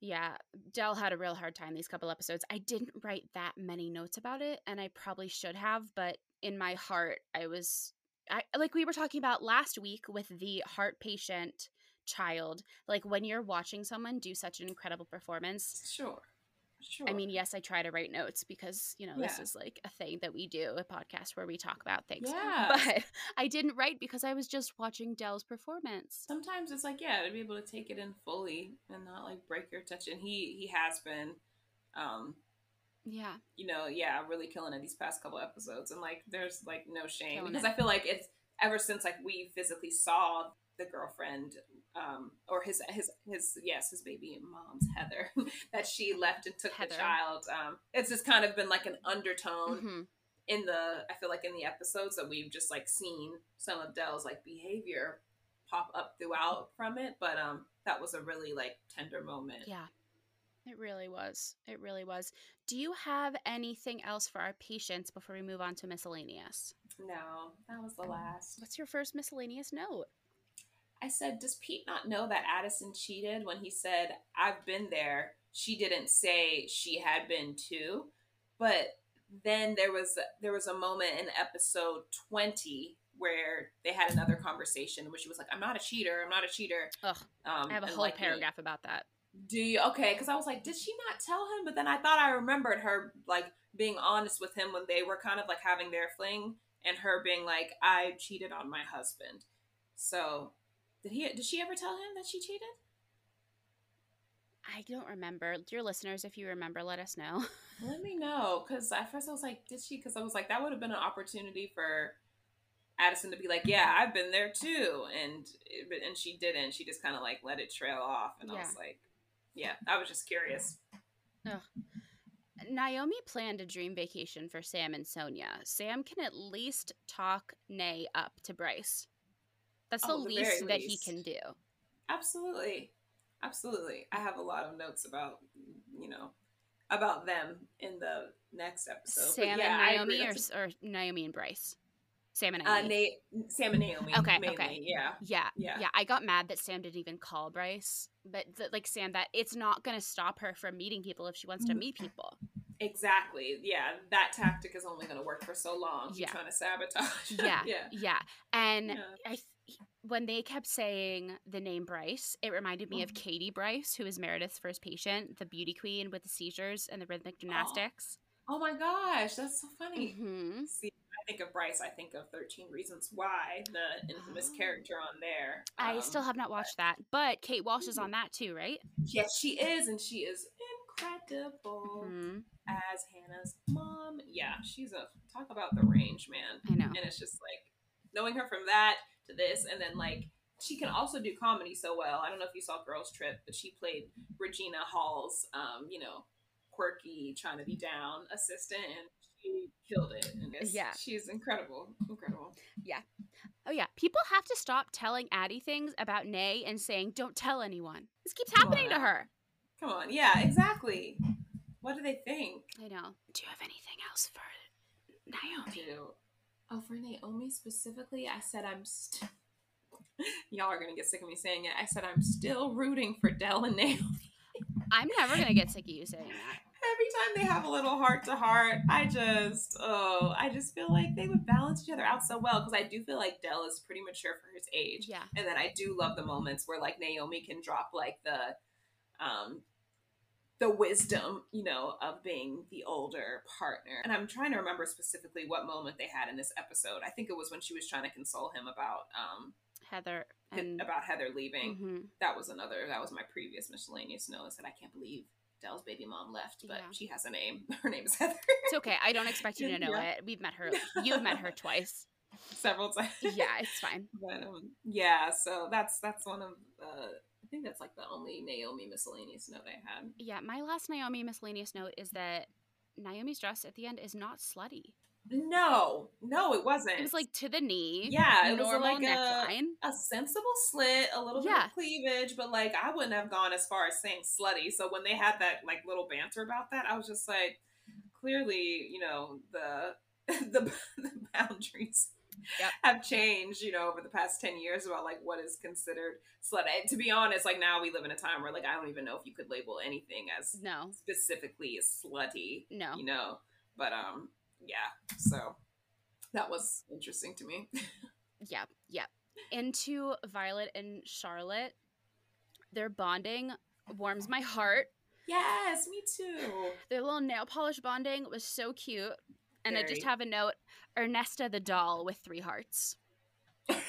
Yeah, dell had a real hard time these couple episodes. I didn't write that many notes about it, and I probably should have, but in my heart, I was I like we were talking about last week with the heart patient child. Like when you're watching someone do such an incredible performance. Sure. Sure. I mean, yes, I try to write notes because, you know, yeah. this is like a thing that we do, a podcast where we talk about things. [laughs] Yeah. But I didn't write because I was just watching Dell's performance. Sometimes it's like, yeah, to be able to take it in fully and not like break your attention. He he has been um yeah. You know, yeah, really killing it these past couple episodes. And like there's like no shame killing because it. I feel like it's ever since like we physically saw the girlfriend um, or his his his yes his baby mom's Heather [laughs] that she left and took Heather. the child. Um, it's just kind of been like an undertone mm-hmm. in the I feel like in the episodes that we've just like seen some of Dell's like behavior pop up throughout from it, but um that was a really like tender moment. Yeah. It really was. It really was. Do you have anything else for our patients before we move on to miscellaneous? No, that was the last. What's your first miscellaneous note? I said, Does Pete not know that Addison cheated when he said, I've been there? She didn't say she had been too. But then there was there was a moment in episode 20 where they had another conversation where she was like, I'm not a cheater, I'm not a cheater. Ugh, um, I have a whole like paragraph about that. Do you okay? Because I was like, did she not tell him? But then I thought I remembered her like being honest with him when they were kind of like having their fling and her being like, I cheated on my husband. So did he? Did she ever tell him that she cheated? I don't remember. Dear listeners, if you remember, let us know. [laughs] let me know, because at first I was like, "Did she?" Because I was like, that would have been an opportunity for Addison to be like, "Yeah, I've been there too," and eh, and she didn't. She just kind of like let it trail off, and yeah. I was like, "Yeah, I was just curious." Ugh. Naomi planned a dream vacation for Sam and Sonia. Sam can at least talk Nay up to Bryce. That's the, oh, the least that he can do. Absolutely. Absolutely. I have a lot of notes about, you know, about them in the next episode. Sam yeah, and Naomi or, or Naomi and Bryce? Sam and uh, Naomi. Uh, Na- Sam and Naomi. Okay. Mainly. Okay. Yeah. Yeah. Yeah. Yeah. I got mad that Sam didn't even call Bryce, but like Sam, that it's not going to stop her from meeting people if she wants to meet people. Exactly. Yeah. That tactic is only going to work for so long. Yeah. trying to sabotage. yeah. [laughs] Yeah. Yeah. And yeah. I when they kept saying the name Bryce, it reminded me of Mhm. Katie Bryce, who is Meredith's first patient, the beauty queen with the seizures and the rhythmic gymnastics. Oh my gosh, that's so funny. hmm See, I think of Bryce, I think of 13 Reasons Why, the infamous Oh. character on there. I Um, still have not watched that, but Kate Walsh is on that too, right? Yes, she is, and she is incredible hmm as Hannah's mom. Yeah, she's a talk about the range, man. I know. And it's just like knowing her from that to this, and then like she can also do comedy so well. I don't know if you saw Girls Trip, but she played Regina Hall's, um, you know, quirky, trying to be down assistant, and she killed it. And Yeah. she's incredible, incredible. Yeah. Oh yeah, people have to stop telling Addie things about Nay and saying don't tell anyone. This keeps Come on happening to her. Come on, yeah, exactly. What do they think? I know. Do you have anything else for Naomi? do. Oh, for Naomi specifically, I said I'm. St- [laughs] Y'all are gonna get sick of me saying it. I said I'm still rooting for Dell and Naomi. I'm never gonna get sick of you saying that. Every time they have a little heart to heart, I just, oh, I just feel like they would balance each other out so well because I do feel like Dell is pretty mature for his age, Yeah. and then I do love the moments where like Naomi can drop like the, um, the wisdom, you know, of being the older partner. And I'm trying to remember specifically what moment they had in this episode. I think it was when she was trying to console him about um Heather and about Heather leaving. Mhm. That was another that was my previous miscellaneous note. I said I can't believe Dell's baby mom left, but Yeah. she has a name. [laughs] Her name is Heather. It's okay. I don't expect you to [laughs] know Yeah. it. We've met her. [laughs] You've met her twice. Several times. Yeah, it's fine. But um, yeah, so that's that's one of uh, I think that's like the only Naomi miscellaneous note I had. Yeah, my last Naomi miscellaneous note is that Naomi's dress at the end is not slutty. No, no, it wasn't. It was like to the knee. yeah, it was normal like a, neckline. a sensible slit, a little bit of cleavage, but like I wouldn't have gone as far as saying slutty. So when they had that like little banter about that, I was just like, clearly, you know, the [laughs] the, the boundaries Yep. have changed, you know, over the past ten years about like what is considered slut. And To be honest, like now we live in a time where like I don't even know if you could label anything as No, specifically slutty, no. you know. But um, yeah. So that was interesting to me. [laughs] Yeah, yeah. Into Violet and Charlotte, their bonding warms my heart. Yes, me too. Their little nail polish bonding was so cute. And I just have a note Ernesta the doll with three hearts. [laughs] Ernesta!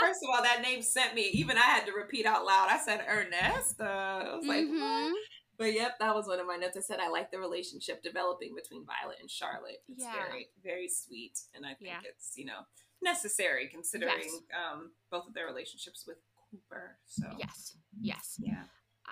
First of all, that name sent me. Even I had to repeat out loud. I said Ernesta. I was like, Mhm. what? But yep, that was one of my notes. I said I like the relationship developing between Violet and Charlotte. It's Yeah. very, very sweet, and I think Yeah. it's you know necessary considering Yes. um, both of their relationships with Cooper. So Yes, yes. yeah,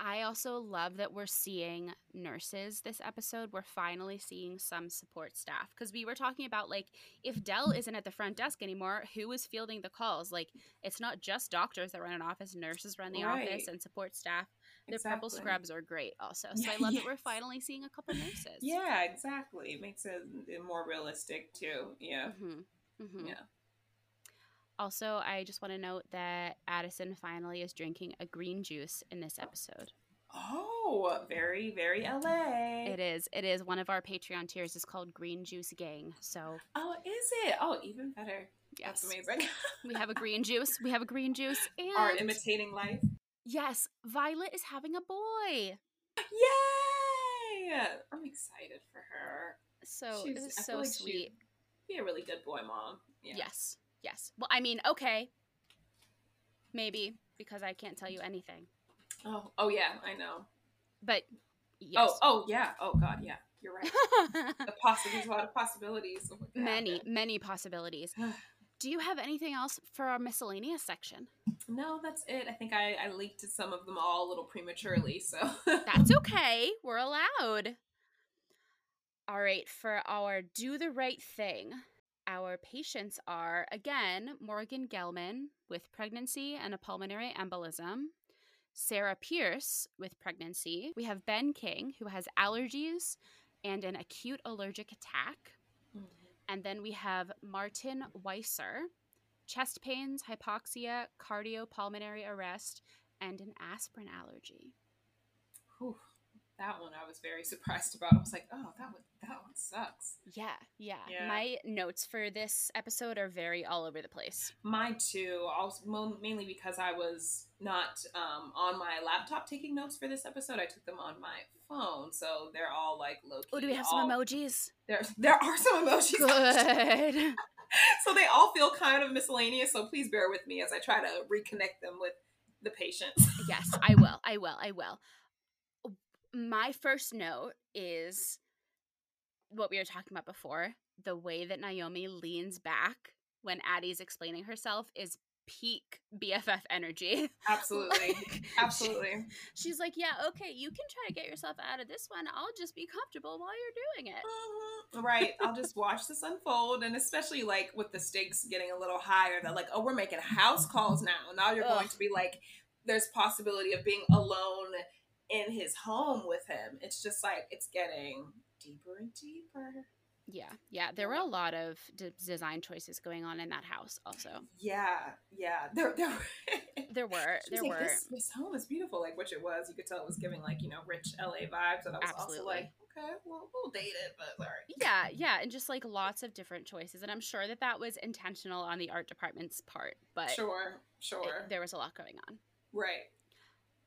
I also love that we're seeing nurses this episode. We're finally seeing some support staff because we were talking about like if Dell isn't at the front desk anymore, who is fielding the calls? Like it's not just doctors that run an office, nurses run the office and support staff. Their purple scrubs are great also. So I love that we're [laughs] finally seeing a couple nurses. Yeah, exactly. It makes it more realistic too. Yeah, hmm hmm yeah. Also, I just want to note that Addison finally is drinking a green juice in this episode. Oh, very, very LA. It is. It is one of our Patreon tiers is called Green Juice Gang. So Oh, is it? Oh, even better. yes, That's amazing. [laughs] we have a green juice. We have a green juice, and Art imitating life. yes, Violet is having a boy. Yay! I'm excited for her. So She's- it is so like sweet. Be a really good boy mom. Yeah. Yes, yes. Well, I mean, okay, maybe because I can't tell you anything, Oh, oh yeah, I know. but oh, yes. Oh, oh yeah. Oh God, yeah. You're right. [laughs] the possi- there's a lot of possibilities. Oh, of many, happen. many possibilities. [sighs] Do you have anything else for our miscellaneous section? No, that's it. I think I, I leaked some of them all a little prematurely, so [laughs] That's okay. We're allowed. All right, for our do the right thing, our patients are again Morgan Gelman with pregnancy and a pulmonary embolism, Sarah Pierce with pregnancy. We have Ben King who has allergies and an acute allergic attack. Mm-hmm. And then we have Martin Weiser, chest pains, hypoxia, cardiopulmonary arrest, and an aspirin allergy. Whew. That one I was very [laughs] surprised about. I was like, oh, that one that one sucks. Yeah, yeah, Yeah. My notes for this episode are very all over the place. Mine too. Also, mainly because I was not um, on my laptop taking notes for this episode. I took them on my phone, so they're all like low. Oh, do we have some emojis? There, there are some emojis. [laughs] Good. so they all feel kind of miscellaneous. So please bear with me as I try to reconnect them with the patients. yes, I will. I will. I will. My first note is what we were talking about before. The way that Naomi leans back when Addie's explaining herself is peak BFF energy. [laughs] Absolutely, Like, absolutely. She's like, yeah, okay, you can try to get yourself out of this one. I'll just be comfortable while you're doing it. Mhm. Right. I'll just watch this unfold. And especially like with the stakes getting a little higher, they're like, oh, we're making house calls now. Now you're going to be like, there's possibility of being alone in his home with him. It's just like, it's getting deeper and deeper. Yeah, yeah. There were a lot of d- design choices going on in that house. Also, Yeah. Yeah. There, there, [laughs] there were, there like, were. This, this home is beautiful, like which it was. You could tell it was giving like you know rich LA vibes, and I was also Absolutely. like, okay, well we'll date it, but right. Yeah, yeah, and just like lots of different choices, and I'm sure that that was intentional on the art department's part, but Sure, it- sure, there was a lot going on. right.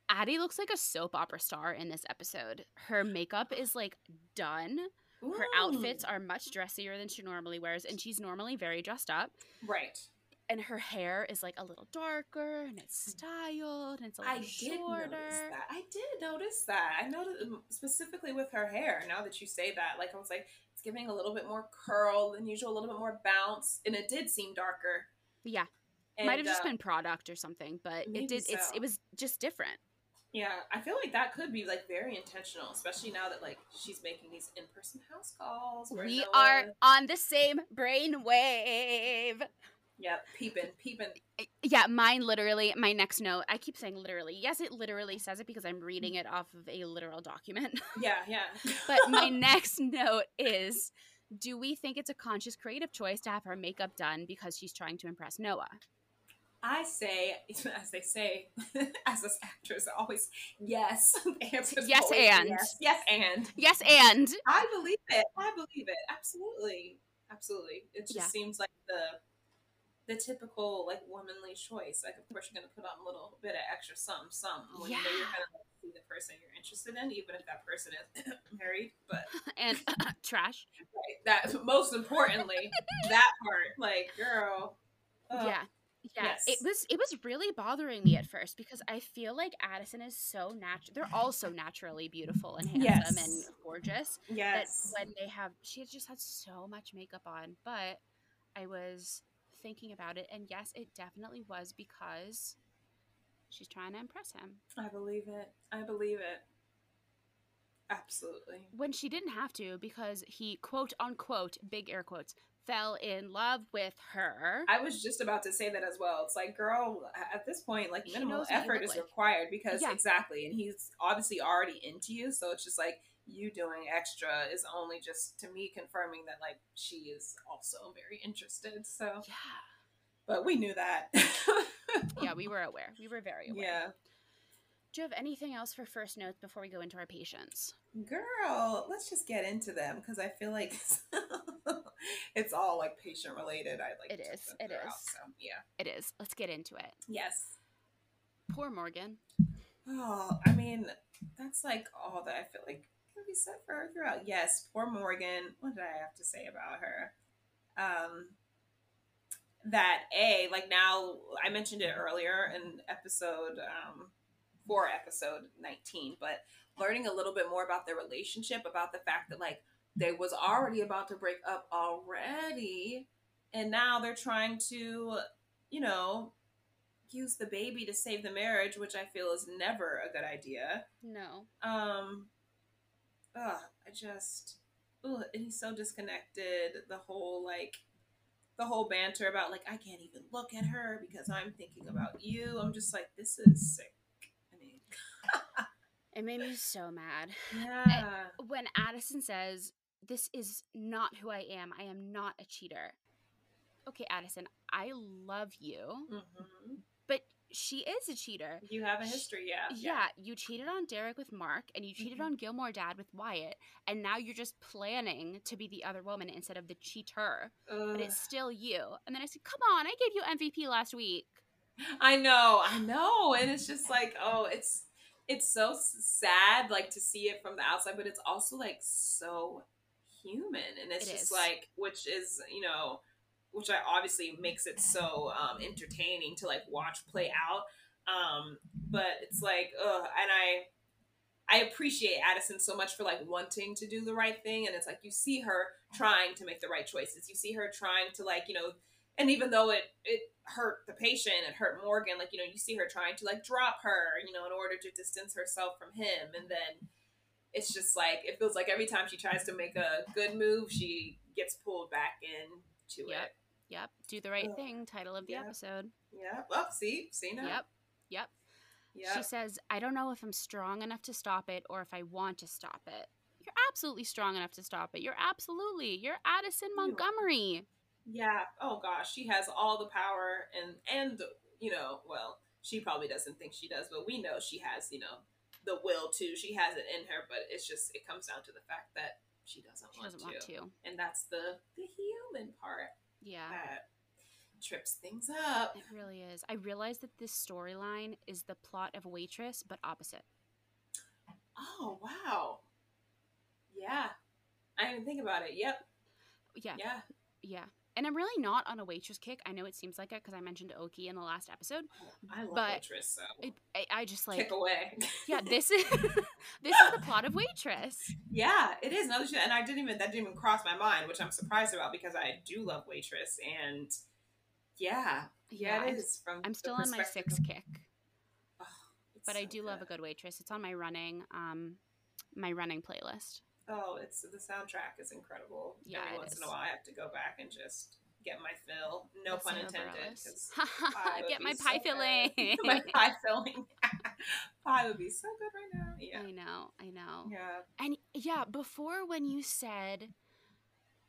Addie looks like a soap opera star in this episode. Her makeup is like done. Her outfits are much dressier than she normally wears, and she's normally very dressed up. right. And her hair is like a little darker, and it's styled, and it's a little I did shorter. notice that. I did notice that. I noticed um, specifically with her hair. Now that you say that, like I was like, it's giving a little bit more curl than usual, a little bit more bounce, and it did seem darker. Yeah, And, might have just uh, been product or something, but it did. It's it was just different. Yeah, I feel like that could be like very intentional, especially now that like she's making these in-person house calls. We Noah- are on the same brain wave. Yeah, peeping, peeping. Yeah, mine literally, my next note, I keep saying literally. Yes, it literally says it because I'm reading it off of a literal document. [laughs] Yeah, yeah. but my [laughs] next note is Do we think it's a conscious creative choice to have her makeup done because she's trying to impress Noah? I say, [laughs] as they say, [laughs] as us actors, always yes. [laughs] Yes, always and. yes, yes, and Yes, and I believe it. I believe it. Absolutely, absolutely. It just Yeah. seems like the the typical like womanly choice. Like, of course, you're gonna put on a little bit of extra something, some when you know you're Yeah. gonna like, see the person you're interested in, even if that person is [coughs] married. But and trash. right, that most importantly, that part, like, girl. yeah. Yeah, it was it was really bothering me at first because I feel like Addison is so natural. They're all so naturally beautiful and handsome and gorgeous. Yes. that when they have she just had so much makeup on but i was thinking about it and yes it definitely was because she's trying to impress him I believe it. I believe it. Absolutely. when she didn't have to because he quote unquote big air quotes fell in love with her I was just about to say that as well. It's like, girl, at this point, like minimal knows what you effort is like. required because Yeah. exactly, and he's obviously already into you. So it's just like you doing extra is only just to me confirming that like she is also very interested. So, yeah but we knew that. [laughs] yeah we were aware we were very aware yeah, do you have anything else for first notes before we go into our patients girl, let's just get into them because I feel like [laughs] [laughs] it's all like patient related. I like it is. It is. is, them it throughout, is. So yeah, it is let's get into it yes. poor morgan Oh, I mean, that's like all that I feel like can be said for her throughout. Yes, poor Morgan. What did I have to say about her? Um, that a like now I mentioned it earlier in episode um for episode nineteen, but learning a little bit more about their relationship, about the fact that like they was already about to break up already, and now they're trying to, you know, use the baby to save the marriage, which I feel is never a good idea. no Um, ugh, I just, ugh, and he's so disconnected. The whole like, the whole banter about like I can't even look at her because I'm thinking about you. I'm just like, this is sick. I mean, [laughs] it made me so mad yeah, when Addison says, This is not who I am, I am not a cheater. Okay, Addison, I love you, hmm but she is a cheater. You have a history, yeah. Yeah, you cheated on Derek with Mark, and you cheated Mhm. on Gilmore Dad with Wyatt, and now you're just planning to be the other woman instead of the cheater. But it's still you. And then I said, "Come on, I gave you MVP last week." I know, I know, and it's just like, oh, it's it's so sad, like to see it from the outside, but it's also like so human, and it's It just is. like, which is you know, which I obviously makes it so um, entertaining to like watch play out. Um, but it's like, ugh, and I. I appreciate Addison so much for like wanting to do the right thing, and it's like you see her trying to make the right choices. You see her trying to like you know and even though it it hurt the patient it hurt morgan like you know you see her trying to like drop her you know in order to distance herself from him and then it's just like it feels like every time she tries to make a good move she gets pulled back into Yep. it Yep, do the right thing. Title of the Yeah. episode. yeah well see see now Yep, yep. yeah She says, "I don't know if I'm strong enough to stop it or if I want to stop it." You're absolutely strong enough to stop it. You're absolutely. You're Addison Montgomery. yeah oh gosh she has all the power and and you know well she probably doesn't think she does but we know she has you know the will to she has it in her but it's just it comes down to the fact that she doesn't, She want, doesn't to. want to. and that's the the human part Yeah. that trips things up It really is. I realize that this storyline is the plot of Waitress, but opposite. oh wow yeah i didn't think about it yep Yeah, yeah yeah. And I'm really not on a waitress kick. I know it seems like it because I mentioned Oki in the last episode. i love But- waitress so I, I, I just like, kick away yeah, [laughs] this is [laughs] this is the plot of Waitress. yeah it is and i didn't even that didn't even cross my mind which i'm surprised about because i do love waitress and yeah yeah, I'm- it is from I'm still on my of- kick, Oh, but I so do love a good waitress. It's on my running, um, my running playlist. Oh, it's the soundtrack is incredible. Yeah, Every once in a while, I have to go back and just get my fill. No With pun intended. Bareilles. 'cause [laughs] pie would Get my pie good. [laughs] filling. my pie [laughs] filling. pie would be so good right now. Yeah. I know, I know. Yeah. And yeah, before when you said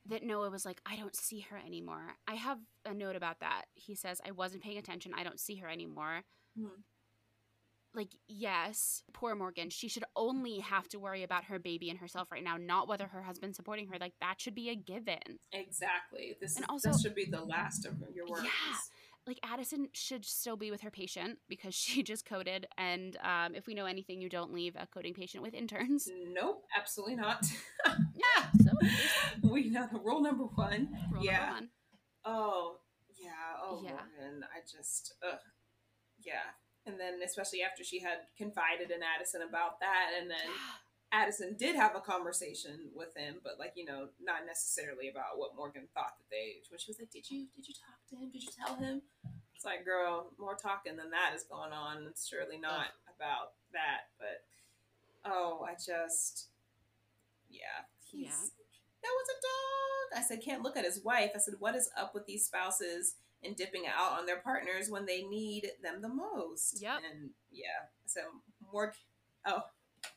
that Noah was like, I don't see her anymore, I have a note about that. He says, I wasn't paying attention. I don't see her anymore. Mhm. Like, yes, poor Morgan. She should only have to worry about her baby and herself right now, not whether her husband's supporting her. Like, that should be a given. Exactly. This And also- this should be the last of your words. Yeah. Like, Addison should still be with her patient because [laughs] she just coded. And um, if we know anything, you don't leave a coding patient with interns. Nope, absolutely not. [laughs] Yeah. So, we know the rule number one. rule yeah. number one. Oh, yeah. Oh, Yeah. Morgan. I just, ugh. Yeah. And then, especially after she had confided in Addison about that, and then [gasps] Addison did have a conversation with him, but like you know, not necessarily about what Morgan thought that they. When she was like, "Did you did you talk to him? Did you tell him?" It's like, girl, more talking than that is going on. It's surely not about that, but oh, I just, yeah, he's Yeah. that was a dog. I said, can't look at his wife. I said, what is up with these spouses and dipping out on their partners when they need them the most? Yeah. And yeah, so Morgan. Oh,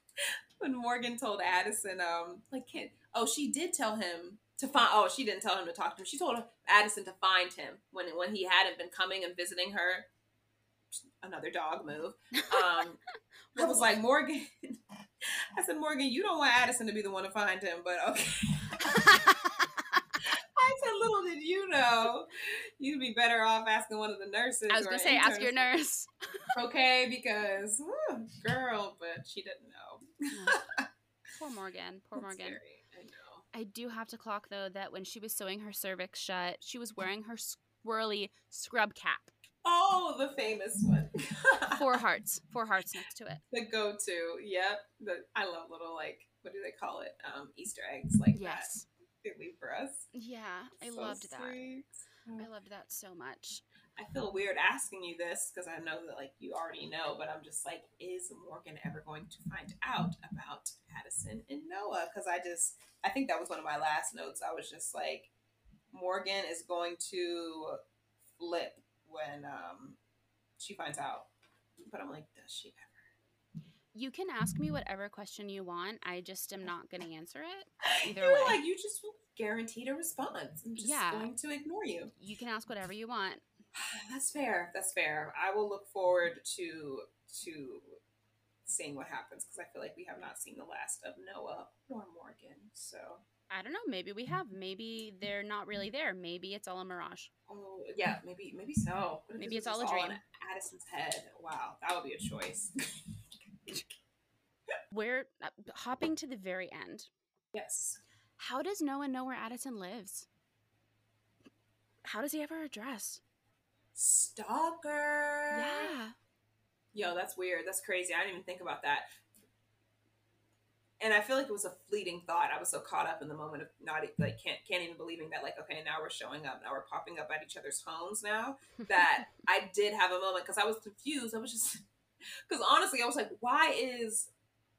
[laughs] when Morgan told Addison, um, like, can't. Oh, she did tell him to find. Oh, she didn't tell him to talk to him. She told Addison to find him when when he hadn't been coming and visiting her. Another dog move. Um, [laughs] I was like, Morgan. [laughs] I said, Morgan, you don't want Addison to be the one to find him, but okay. I said, little did you know, you'd be better off asking one of the nurses. I was gonna say, ask your nurse. [laughs] Okay, because whew, girl, but she didn't know. [laughs] Poor Morgan. Poor That's Morgan. scary, I know. I do have to clock though that when she was sewing her cervix shut, she was wearing her swirly scrub cap. Oh, the famous one. [laughs] Four hearts. Four hearts next to it. the go-to. Yep. The I love little like what do they call it? Um, Easter eggs like Yes. that. They leave for us. Yeah, I So loved that. Sweet. I loved that so much. I feel weird asking you this because I know that like you already know, but I'm just like, is Morgan ever going to find out about Addison and Noah? Because I just, I think that was one of my last notes. I was just like, Morgan is going to flip when um she finds out. But I'm like, does she ever? You can ask me whatever question you want. I just am not going to answer it. [laughs] Either you were way. like, you just guaranteed a response. I'm just Yeah. going to ignore you. You can ask whatever you want. [sighs] That's fair. That's fair. I will look forward to to seeing what happens because I feel like we have not seen the last of Noah or Morgan. So I don't know. Maybe we have. Maybe they're not really there. Maybe it's all a mirage. Oh yeah, maybe maybe so. Maybe it's all a dream. in Addison's head. Wow, that would be a choice. [laughs] We're uh, hopping to the very end. yes. How does no one know where Addison lives? How does he have her address? Stalker. Yeah. Yo, that's weird. That's crazy. I didn't even think about that. And I feel like it was a fleeting thought. I was so caught up in the moment of not like can't can't even believing that like okay now we're showing up now we're popping up at each other's homes now [laughs] that I did have a moment because I was confused. I was just because honestly I was like why is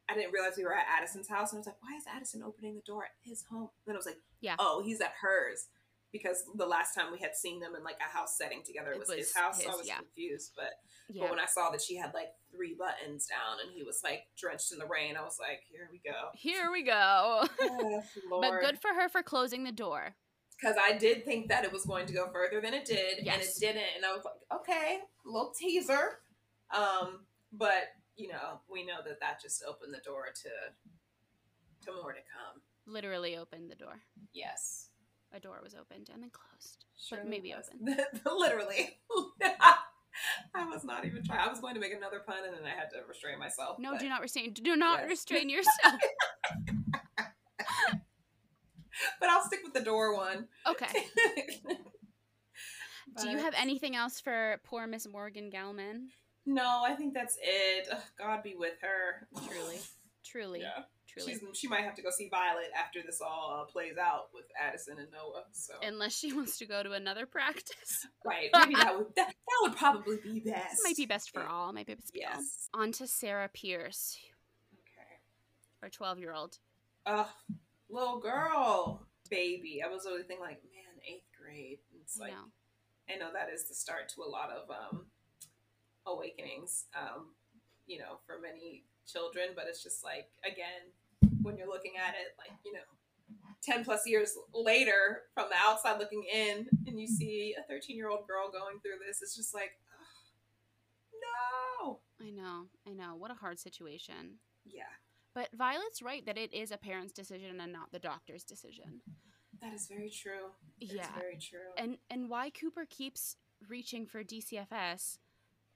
I didn't realize we were at Addison's house and I was like why is Addison opening the door at his home? And then I was like Yeah. oh he's at hers because the last time we had seen them in like a house setting together it was, was his house so I was yeah. confused but yeah. but when I saw that she had like three buttons down and he was like drenched in the rain, I was like, here we go. Here we go. Oh, [laughs] but good for her for closing the door. Because I did think that it was going to go further than it did, and it didn't. And I was like, okay, little teaser. Um, but you know, we know that that just opened the door to to more to come. Literally opened the door. Yes, A door was opened and then closed. sure maybe was. open. [laughs] Literally. [laughs] I was not even trying. I was going to make another pun, and then I had to restrain myself. No, but- do not restrain. Do not Yes. restrain [laughs] yourself. But I'll stick with the door one. Okay. Do you have anything else for poor Miss Morgan Galman? No, I think that's it. Ugh, God be with her. Truly. Truly. Yeah. Truly. She's, she might have to go see Violet after this all uh, plays out with Addison and Noah. So Unless she wants to go to another practice. [laughs] right, maybe that would that, that would probably be best. Might be best for Yeah. all. Might be best all. Yes. On to Sarah Pierce, Okay. our 12 year old. Ugh, little girl, baby. I was really thinking like, man, eighth grade. It's I like know. I know that is the start to a lot of um, awakenings, um, you know, for many children. But it's just like, again, when you're looking at it, like, you know, 10 plus years later from the outside looking in, and you see a 13 year old girl going through this, it's just like, ugh, no. I know. I know. What a hard situation. Yeah, But Violet's right that it is a parent's decision and not the doctor's decision. that is very true. That Yeah. very true. And and why Cooper keeps reaching for DCFS,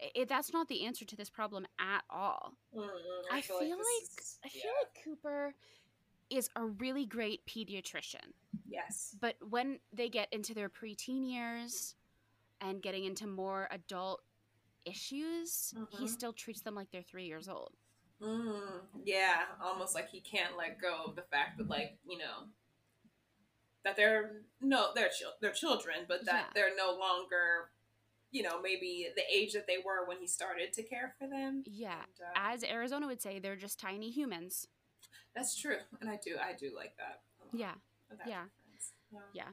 i that's not the answer to this problem at all. Mm, I feel this like is- I feel yeah. like Cooper is a really great pediatrician. yes. But when they get into their preteen years and getting into more adult issues, he Mhm. still treats them like they're three years old. Mm, yeah, almost like he can't let go of the fact that, like, you know, that they're no, they're chil- they're children, but that Yeah. they're no longer, you know, maybe the age that they were when he started to care for them. Yeah. And, uh, As Arizona would say, they're just tiny humans. that's true, and I do, I do like that. Yeah. that yeah. Yeah, Yeah.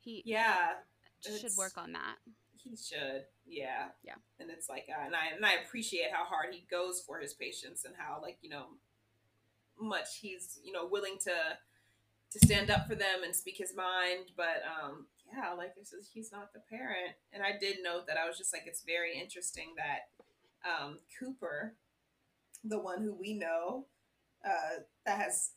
He yeah, should work on that. he should. Yeah, Yeah. and it's like, uh, and I and I appreciate how hard he goes for his patients and how like you know much he's you know willing to to stand up for them and speak his mind but um yeah like this is he's not the parent and i did note that i was just like it's very interesting that um cooper the one who we know uh that has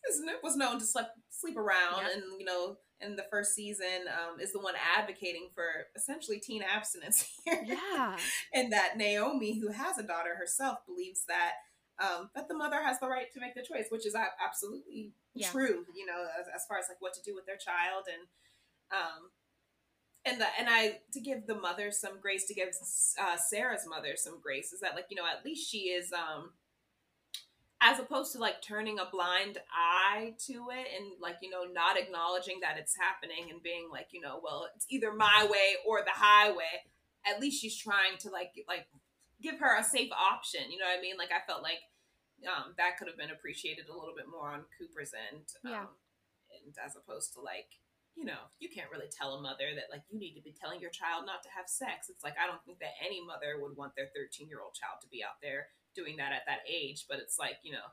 was known to sleep sleep around Yep. and you know in the first season um is the one advocating for essentially teen abstinence [laughs] here Yeah. and that Naomi, who has a daughter herself, believes that um, that the mother has the right to make the choice, which is absolutely Yeah. true. You know, as, as far as like what to do with their child, and um, and the and I to give the mother some grace, to give uh, Sarah's mother some grace, is that like you know at least she is um as opposed to like turning a blind eye to it and like you know not acknowledging that it's happening and being like you know well it's either my way or the highway at least she's trying to like like give her a safe option you know what i mean like i felt like um that could have been appreciated a little bit more on cooper's end Yeah. um, and as opposed to like you know you can't really tell a mother that like you need to be telling your child not to have sex it's like i don't think that any mother would want their 13 year old child to be out there doing that at that age but it's like you know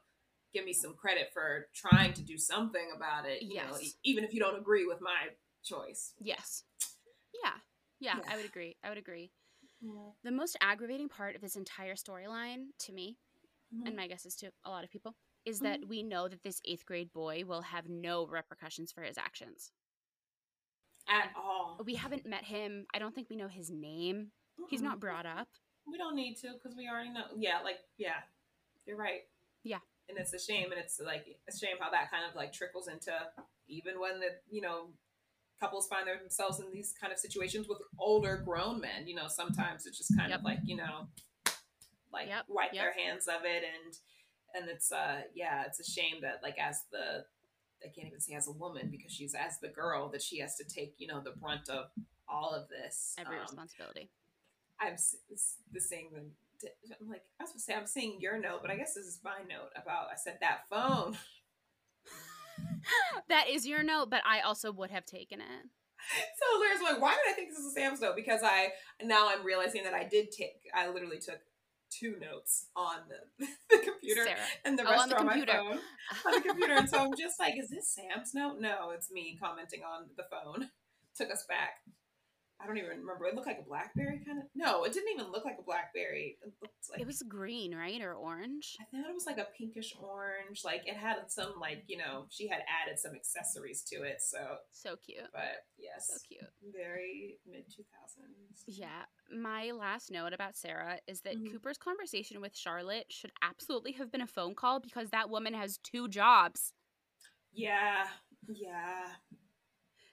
give me some credit for trying to do something about it you know Yes. even if you don't agree with my choice Yes. Yeah. Yeah, Yeah. I would agree. I would agree. Yeah. The most aggravating part of this entire storyline to me, Mhm. and my guess is to a lot of people, is that we know that this eighth grade boy will have no repercussions for his actions. At all. We haven't met him. I don't think we know his name. He's Mm-mm. not brought up. We don't need to because we already know. Yeah, like yeah, you're right. Yeah. and it's a shame, and it's like a shame how that kind of like trickles into even when the you know couples find themselves in these kind of situations with older grown men. You know, sometimes it's just kind Yep. of like you know, like Yep, wipe yep. their hands of it, and and it's uh yeah, it's a shame that like as the I can't even say as a woman because she's as the girl that she has to take you know the brunt of all of this Every um, responsibility. I'm the saying I'm like I was gonna say I'm seeing your note, but I guess this is my note about I said that phone. [laughs] that is your note, but I also would have taken it. So Laura's like, why did I think this was Sam's note? Because I now I'm realizing that I did take I literally took two notes on the, [laughs] the computer Sarah. and the Oh, rest on the are on my phone on the computer, and so I'm just like, is this Sam's note? No, it's me commenting on the phone. Took us back. I don't even remember. It looked like a blackberry kind of. No, it didn't even look like a blackberry. It looked like It was green, right? Or orange? I thought it was like a pinkish orange. Like it had some like you know she had added some accessories to it. So, So cute. but yes, So cute. very mid two thousands. Yeah. My last note about Sarah is that Mhm. Cooper's conversation with Charlotte should absolutely have been a phone call because that woman has two jobs. Yeah, yeah.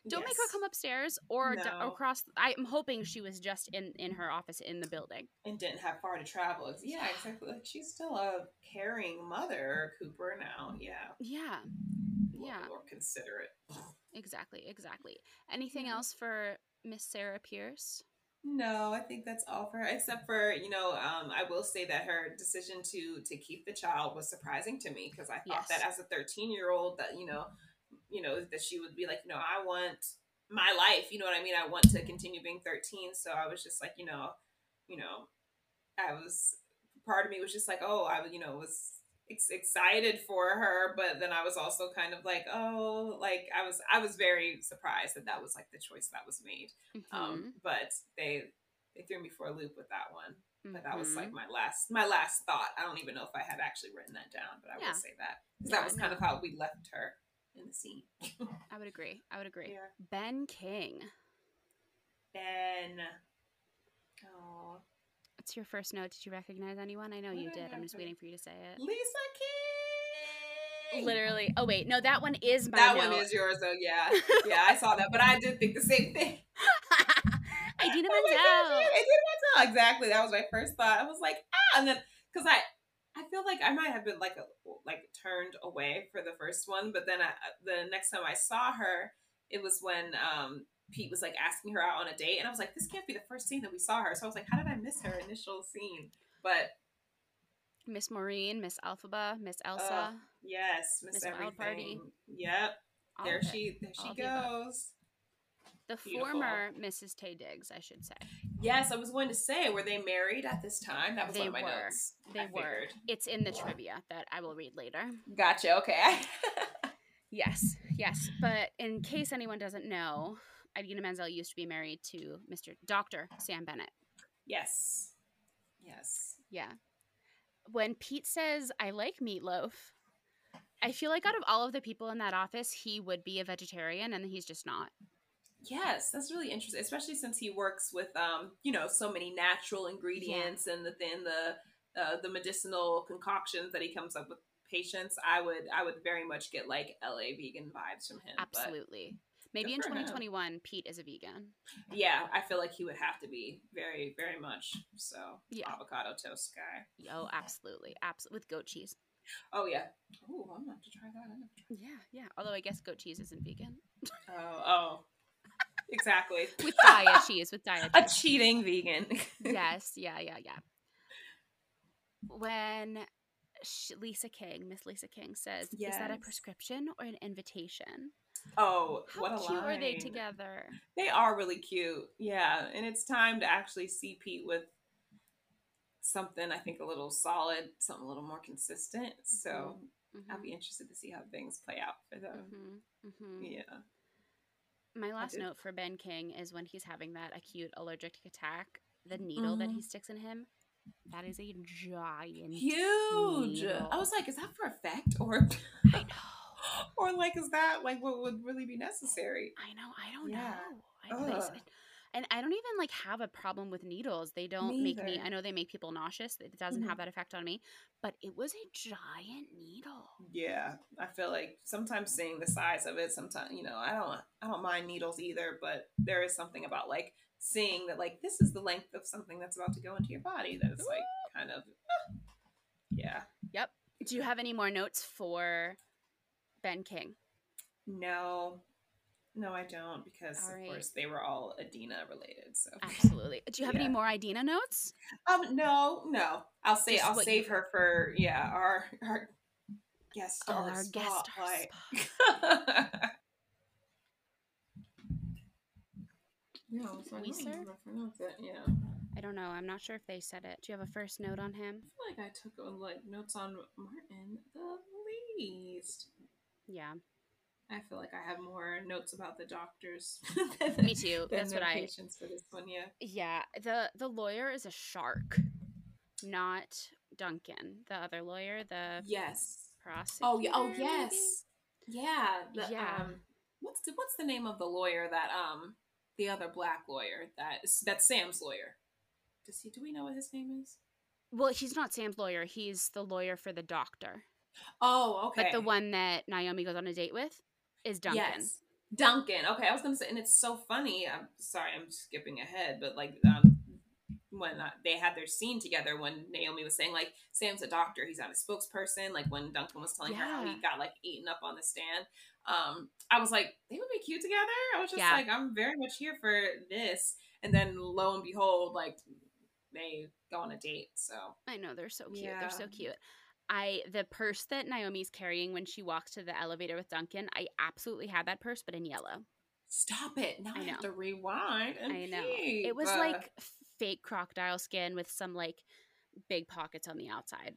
Don't make her come upstairs or d- No. across. I'm hoping she was just in in her office in the building. and didn't have far to travel. Yeah, exactly. Like she's still a caring mother, Cooper. Now, yeah, Yeah. Yeah. more considerate. Exactly. Exactly. Anything Yeah. else for Miss Sarah Pierce? No, I think that's all for her. Except for you know, um, I will say that her decision to to keep the child was surprising to me because I thought Yes. that as a thirteen year old that you know, you know that she would be like, you know, I want my life. You know what I mean? I want to continue being thirteen. So I was just like, you know, you know, I was part of me was just like, oh, I you know it was ex- excited for her, but then I was also kind of like, oh, like I was I was very surprised that that was like the choice that was made um Mhm. but they they threw me for a loop with that one but that was like my last my last thought i don't even know if i had actually written that down but i Yeah. will say that because Yeah, that was kind of how we left her in the scene I would agree. I would agree. [laughs] yeah Ben King. ben What's your first note? Did you recognize anyone? I know you did. I'm just waiting for you to say it. lisa king Literally. Oh wait, no, that one is my that note. one is yours though yeah [laughs] yeah i saw that but i did think the same thing Idina Oh Menzel. it did Menzel. Exactly. That was my first thought. I was like, ah, and then because I, I feel like I might have been like a like turned away for the first one, but then I, the next time I saw her, it was when um Pete was like asking her out on a date, and I was like, this can't be the first scene that we saw her. So I was like, how did I miss her initial scene? But Miss Maureen, Miss Elphaba, Miss Elsa. Oh, yes, Miss Miss Wild Everything. Party. Yep. all there she there she the goes. The Beautiful. former Mrs. Taye Diggs, I should say. Yes, I was going to say, were they married at this time? That was They one of my were. notes. They I were. figured. It's in the trivia that I will read later. Gotcha. Okay. [laughs] Yes, yes. But in case anyone doesn't know, Idina Menzel used to be married to Mr. Dr. Sam Bennett. yes. Yes. Yeah. When Pete says, I like meatloaf, I feel like out of all of the people in that office, he would be a vegetarian and he's just not. Yes, that's really interesting, especially since he works with um, you know, so many natural ingredients and the then the uh, the medicinal concoctions that he comes up with patients. I would I would very much get like LA vegan vibes from him. Absolutely. Maybe in for him. 2021, Pete is a vegan. yeah, I feel like he would have to be very very much so. Yeah. Avocado toast guy. Oh, absolutely. Absolutely. With goat cheese. Oh yeah. Oh, I'm have to try that. I never tried. Yeah, yeah. Although I guess goat cheese isn't vegan. Oh, oh. Exactly. [laughs] With diet cheese, with diet [laughs] A cheating vegan. [laughs] yes, yeah, yeah, yeah. When Lisa King, Miss Lisa King says, "Is that a prescription or an invitation?" Oh, How what a cute are they together? They are really cute. Yeah, and it's time to actually see Pete with something I think a little solid, something a little more consistent. So I'll be interested to see how things play out for them. hmm hmm Yeah. My last note for Ben King is when he's having that acute allergic attack. the needle that he Mhm. sticks in him, that is a giant. Huge. needle. I was like, is that for effect or I [laughs] know. [laughs] or like is that like what would really be necessary? I know. I don't Yeah. know. I, and I don't even like have a problem with needles. They don't make me. I know they make people nauseous. It doesn't Mhm. have that effect on me. But it was a giant needle. Yeah, I feel like sometimes seeing the size of it, sometimes you know, I don't, I don't mind needles either, but there is something about like seeing that like this is the length of something that's about to go into your body that is like kind of, ah. yeah. Yep. Do you have any more notes for Ben King? No, no, I don't because All of right. course they were all Idina related. So Absolutely. Do you have any more Idina notes? um, no, no, I'll say Just I'll save you- her for yeah our our guest Oh, star our guest star spotlight. [laughs] Yeah, so I don't Weiser? remember if I pronounce it. Yeah. I don't know. I'm not sure if they said it. Do you have a first note on him? I feel like I took like notes on Martin the least. Yeah. I feel like I have more notes about the doctors. [laughs] Me too. than That's what I patients for this one. Yeah. Yeah, the the lawyer is a shark, not Duncan, the other lawyer, the Yes. prosecutor. Oh yeah. Oh maybe? yes. Yeah. The, Yeah. Um, what's the What's the name of the lawyer that um the other black lawyer that that's Sam's lawyer? Does he? Do we know what his name is? Well, he's not Sam's lawyer. He's the lawyer for the doctor. Oh, okay. But the one that Naomi goes on a date with is Duncan. Yes. Duncan. Okay, I was gonna say, and it's so funny. I'm sorry, I'm skipping ahead, but like um, when uh, they had their scene together, when Naomi was saying like Sam's a doctor, he's not a spokesperson. Like when Duncan was telling her how he got like eaten up on the stand, um, I was like, they would be cute together. I was just Yeah. like, I'm very much here for this. And then lo and behold, like they go on a date. So I know they're so cute. They're so cute. I the purse that Naomi's carrying when she walks to the elevator with Duncan, I absolutely had that purse, but in yellow. stop it. Now I I, have to rewind. And I know. peep. It was like fake crocodile skin with some like big pockets on the outside.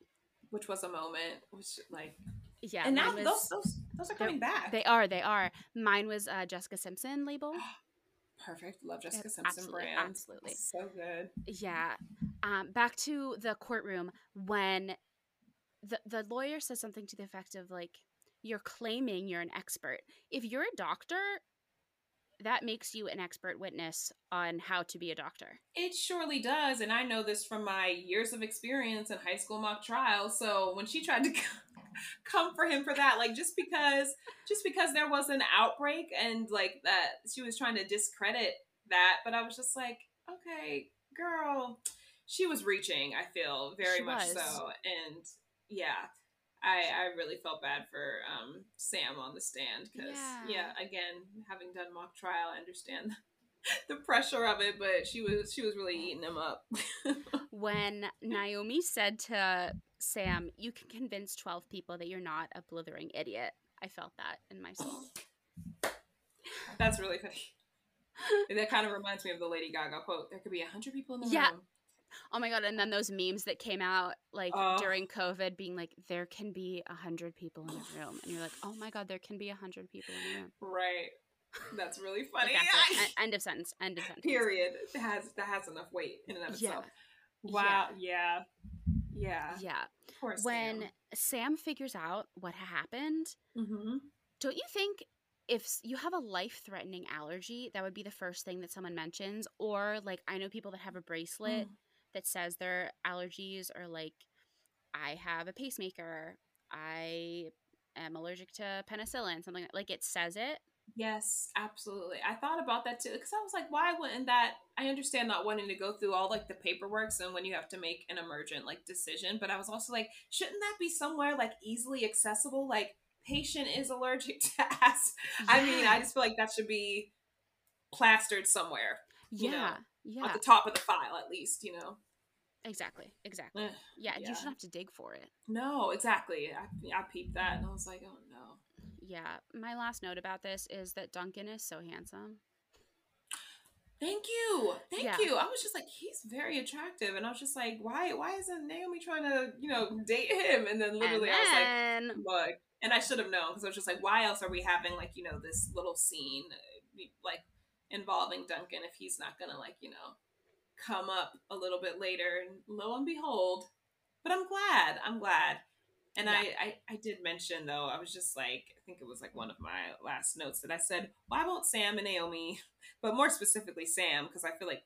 which was a moment. Which like Yeah, and now mine those those those are coming back. They are, they are. Mine was uh, Jessica Simpson label. [gasps] Perfect. Love Jessica Simpson absolutely, brand. absolutely. So good. Yeah. Um, back to the courtroom when the the lawyer says something to the effect of like, "You're claiming you're an expert. If you're a doctor, that makes you an expert witness on how to be a doctor." It surely does, and I know this from my years of experience in high school mock trial. So when she tried to [laughs] come for him for that, like just because just because there was an outbreak and like that she was trying to discredit that, but I was just like, okay, girl, she was reaching. I feel very She much was. so, and yeah. I, I really felt bad for um, Sam on the stand because Yeah. yeah. again having done mock trial I understand [laughs] the pressure of it but she was she was really eating him up [laughs] When Naomi said to Sam, "You can convince 12 people that you're not a blithering idiot." I felt that in my soul. that's really funny And that kind of reminds me of the Lady Gaga quote there could be a hundred people in the Yeah. room Oh my god! And then those memes that came out like Oh. during COVID, being like, "There can be a hundred people in a room," and you're like, "Oh my god, there can be a hundred people in a room." right that's really [laughs] Like, funny that's it. [laughs] End of sentence. End of sentence. period that has that has enough weight in and of Yeah. itself wow yeah yeah, Yeah. When Sam figures out what happened, mm-hmm. don't you think if you have a life-threatening allergy, that would be the first thing that someone mentions? Or like, I know people that have a bracelet Mm. That says their allergies are like, I have a pacemaker, I am allergic to penicillin, something like, like it says it. Yes, absolutely. I thought about that too because I was like, why wouldn't that? I understand not wanting to go through all like the paperwork and when you have to make an emergent like decision, but I was also like, shouldn't that be somewhere like easily accessible? Like, patient is allergic [laughs] to acid. I mean, I just feel like that should be plastered somewhere you know, yeah, yeah, at the top of the file, at least. You know. exactly, exactly. Ugh, Yeah, you shouldn't have to dig for it. no, exactly. I, I peeped that and I was like, oh no. Yeah, my last note about this is that Duncan is so handsome. Thank you, thank Yeah. you. I was just like, he's very attractive, and I was just like, why? Why isn't Naomi trying to, you know, date him? And then literally, and I was like, then, look, and I should have known because I was just like, why else are we having like, you know, this little scene, like involving Duncan if he's not gonna like, you know, come up a little bit later, and lo and behold, but I'm glad. I'm glad. And Yeah. I, I, I did mention though, I was just like, I think it was like one of my last notes that I said, why won't Sam and Naomi, [laughs] but more specifically Sam, because I feel like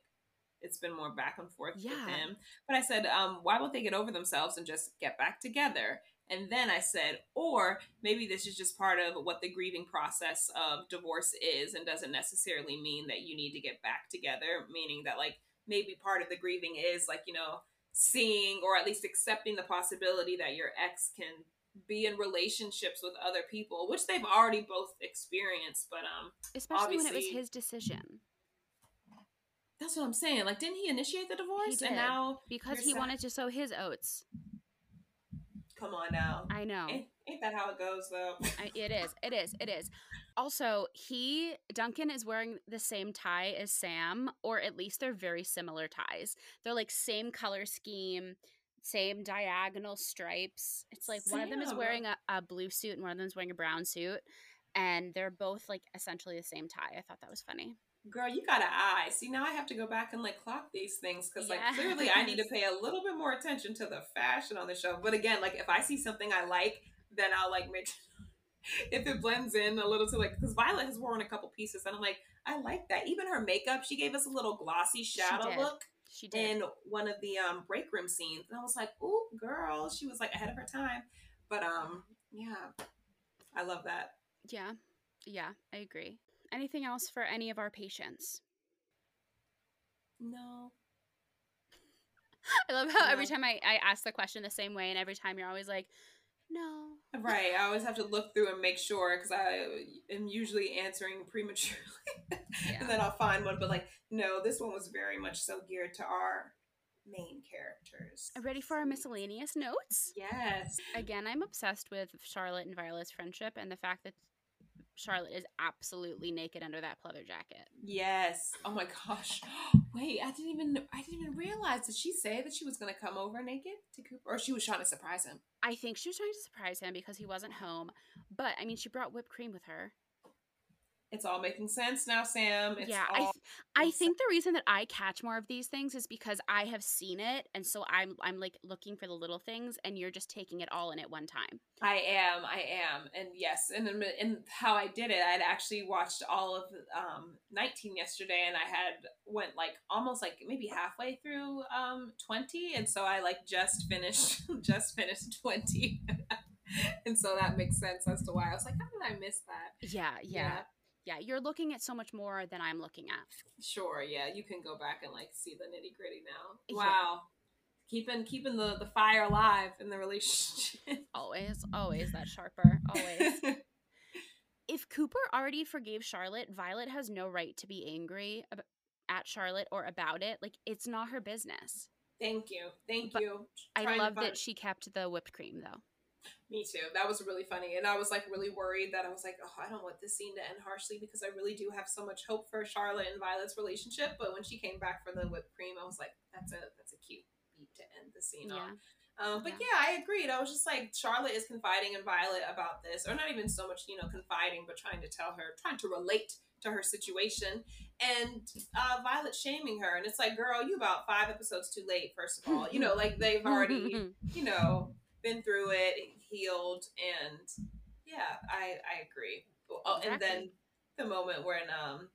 it's been more back and forth with him. But I said, um, why won't they get over themselves and just get back together? And then I said, or maybe this is just part of what the grieving process of divorce is and doesn't necessarily mean that you need to get back together, meaning that, like, maybe part of the grieving is, like, you know, seeing or at least accepting the possibility that your ex can be in relationships with other people, which they've already both experienced. But um, Especially when it was his decision. that's what I'm saying. Like, didn't he initiate the divorce? And now, Because he sa- wanted to sow his oats. Come on now. I know. Ain't, ain't that how it goes, though? I, it is. It is. It is. Also, he Duncan is wearing the same tie as Sam, or at least they're very similar ties. They're like same color scheme, same diagonal stripes. It's like one of them is wearing a, a blue suit and one of them is wearing a brown suit, and they're both like essentially the same tie. I thought that was funny. Girl, you got an eye. See, now I have to go back and like clock these things because, like, clearly I need to pay a little bit more attention to the fashion on the show. But again, like, if I see something I like, then I'll like make [laughs] if it blends in a little to like because Violet has worn a couple pieces, and I'm like, I like that. Even her makeup, she gave us a little glossy shadow did. look She did. in one of the um break room scenes, and I was like, "Ooh, girl!" She was like ahead of her time. But um, yeah, I love that. yeah. Yeah, I agree. Anything else for any of our patients? No, [laughs] I love how every time I, I ask the question the same way, and every time you're always like, no. right. I always have to look through and make sure because I am usually answering prematurely, [laughs] Yeah. and then I'll find one. But like, no, this one was very much so geared to our main characters. Are ready for our miscellaneous notes? Yes. Again, I'm obsessed with Charlotte and Violet's friendship and the fact that Charlotte is absolutely naked under that pleather jacket. Yes. Oh my gosh. [gasps] Wait, I didn't even I didn't even realize. Did she say that she was gonna come over naked to Cooper, or she was trying to surprise him? I think she was trying to surprise him because he wasn't home. But I mean, she brought whipped cream with her. It's all making sense now, Sam. It's yeah, I th- I think the reason that I catch more of these things is because I have seen it, and so I'm I'm like looking for the little things, and you're just taking it all in at one time. I am, I am, and yes, and and- and how I did it, I'd actually watched all of um 19 yesterday, and I had went like almost like maybe halfway through um 20, and so I like just finished [laughs] just finished 20, [laughs] and so that makes sense as to why I was like, how did I miss that? Yeah, yeah, yeah. Yeah, you're looking at so much more than I'm looking at. Sure, yeah, you can go back and like see the nitty gritty now. Yeah. Wow, keeping keeping the the fire alive in the relationship. [laughs] Always, always that sharper. Always. [laughs] if Cooper already forgave Charlotte, Violet has no right to be angry ab- at Charlotte or about it. Like it's not her business. Thank you, thank But you. I love that she kept the whipped cream though. Me too. That was really funny. And I was like really worried that I was like, oh, I don't want this scene to end harshly because I really do have so much hope for Charlotte and Violet's relationship. But when she came back for the whipped cream, I was like, that's a that's a cute beat to end the scene Yeah. on. Um, but Yeah. yeah. I agreed. I was just like, Charlotte is confiding in Violet about this, or not even so much, you know, confiding, but trying to tell her, trying to relate to her situation, and uh, Violet shaming her. And it's like, girl, you about five episodes too late. First of all, you know, like they've already [laughs] you know, been through it, healed, and yeah, I I agree. Oh, and then the moment when um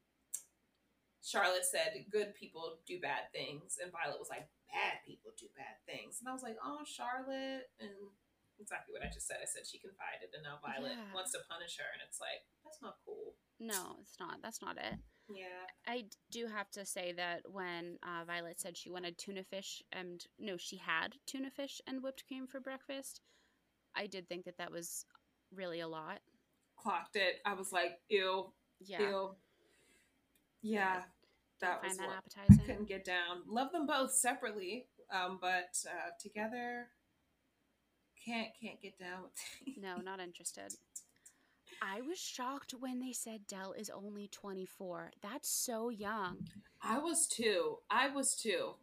Charlotte said, "Good people do bad things," and Violet was like, "Bad people do bad things," and I was like, "Oh, Charlotte," and exactly what I just said. I said she confided, and now Violet Yeah. wants to punish her, and it's like that's not cool. no, it's not. That's not it. Yeah, I do have to say that when uh, Violet said she wanted tuna fish and no, she had tuna fish and whipped cream for breakfast, I did think that that was really a lot. clocked it. I was like, "Ew, Yeah, ew." Yeah, Don't that was that what I appetizing. couldn't get down. Love them both separately, um, but uh, together, can't can't get down with. No, [laughs] not interested. I was shocked when they said Dell is only 24. That's so young. I was too. I was too.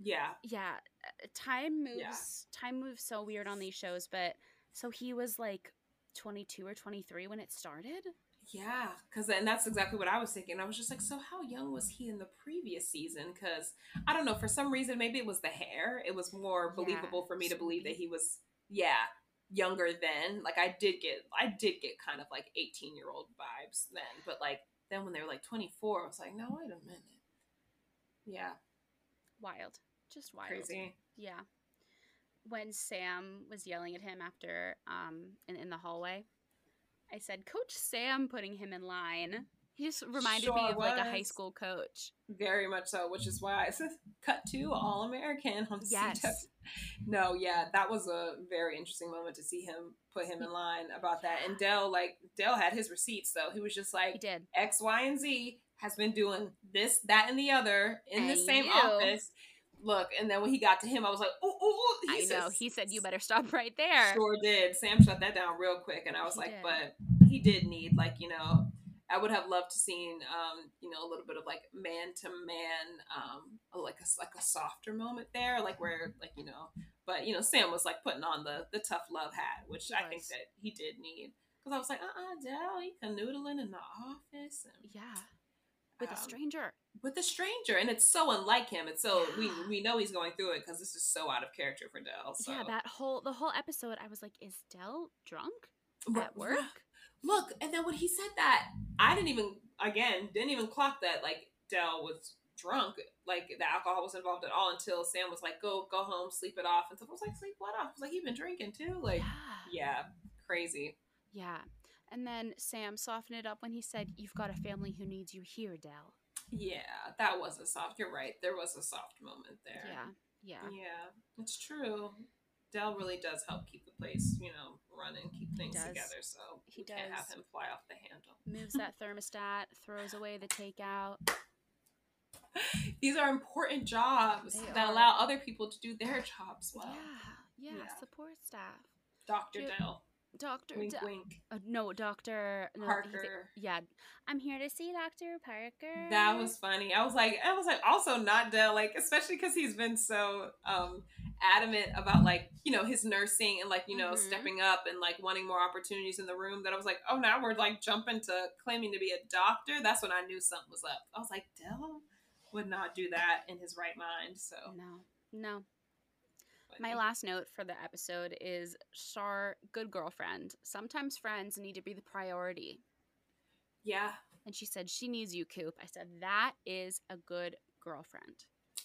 Yeah, Yeah, uh, time moves. Yeah. Time moves so weird on these shows, but so he was like 22 or 23 when it started. Yeah, because and that's exactly what I was thinking. I was just like, so how young was he in the previous season? Because I don't know, for some reason, maybe it was the hair. It was more Yeah, believable for me to believe that he was, yeah, younger then. Like I did get, I did get kind of like eighteen year old vibes then, but like then when they were like twenty four, I was like, no, wait a minute. Yeah, Wild. Just wild. crazy. Yeah. When Sam was yelling at him after um in, in the hallway, I said, Coach Sam putting him in line. He just reminded me Sure of like a high school coach. Very much so, which is why I said cut to All American on Yes. CW. No, yeah, that was a very interesting moment to see him put him in line about that. And Dell, like Dell had his receipts, though. He was just He like did. X, Y, and Z has been doing this, that, and the other in the same you. office. Look, and then when he got to him, I was like, oh, oh, oh. I know. He said you better stop right there. Sure did. Sam shut that down real quick, and I was He like, did. but he did need like you know, I would have loved to seen um you know a little bit of like man to man um like a like a softer moment there, like where like you know, but you know Sam was like putting on the the tough love hat, which He I think that he did need because I was like, uh uh Dell, he canoodling in the office and Yeah. With a um, stranger. with a stranger, and it's so unlike him. It's so we Yeah. we know he's going through it because this is so out of character for Dell. So Yeah, that whole the whole episode I was like, is Dell drunk at work? Look, and then when he said that, I didn't even again didn't even clock that like Dell was drunk, like the alcohol was involved at all until Sam was like, "Go, go home, sleep it off." And so I was like, "Sleep what off?" I was like, "He been drinking too." Like, yeah. yeah, crazy. Yeah. And then Sam softened it up when he said, You've got a family who needs you here, Dell. Yeah, that was a soft. You're right. There was a soft moment there. Yeah. Yeah. yeah, it's true. Dell really does help keep the place, you know, running, keep things does. together. So He we can't have him fly off the handle. Moves that thermostat, throws away the takeout. [laughs] These are important jobs They that are. allow other people to do their [laughs] jobs well. yeah, yeah. yeah. Support staff. Dr. Dell. Doctor. Wink, Da- wink. uh, no, Doctor no, he's a- Parker. yeah, I'm here to see Doctor Parker. That was funny. I was like, I was like, also not Dell, like, especially because he's been so um adamant about like, you know, his nursing and like, you know, Mhm. stepping up and like wanting more opportunities in the room. That I was like, oh, now we're like jumping to claiming to be a doctor. That's when I knew something was up. I was like, Dell would not do that in his right mind. So no, no. My last note for the episode is Shar, good girlfriend. Sometimes friends need to be the priority. yeah, And she said, She needs you, Coop. I said, That is a good girlfriend.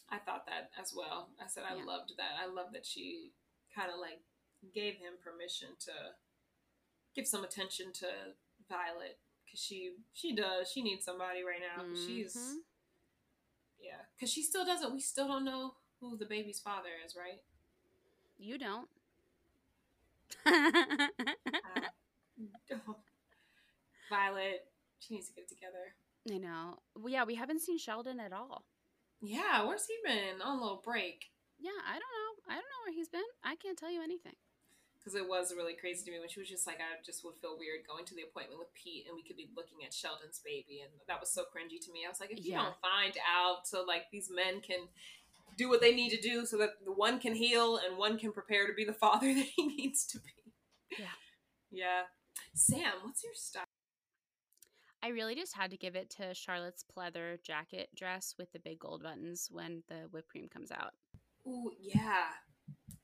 I thought that as well. I said I Yeah. loved that. I love that she kind of like gave him permission to give some attention to Violet because she she does she needs somebody right now. She's Mhm. yeah, because she still doesn't. We still don't know who the baby's father is, right? You don't. Uh, [laughs] Violet, she needs to get it together. I know. Well, yeah, we haven't seen Sheldon at all. Yeah, where's he been on a little break? Yeah, I don't know. I don't know where he's been. I can't tell you anything. because it was really crazy to me when she was just like, I just would feel weird going to the appointment with Pete and we could be looking at Sheldon's baby. And that was so cringy to me. I was like, if you Yeah. don't find out so like these men can do what they need to do so that the one can heal and one can prepare to be the father [laughs] that he needs to be. Yeah. Yeah. Sam, what's your style? I really just had to give it to Charlotte's pleather jacket dress with the big gold buttons when the whipped cream comes out. Ooh, yeah.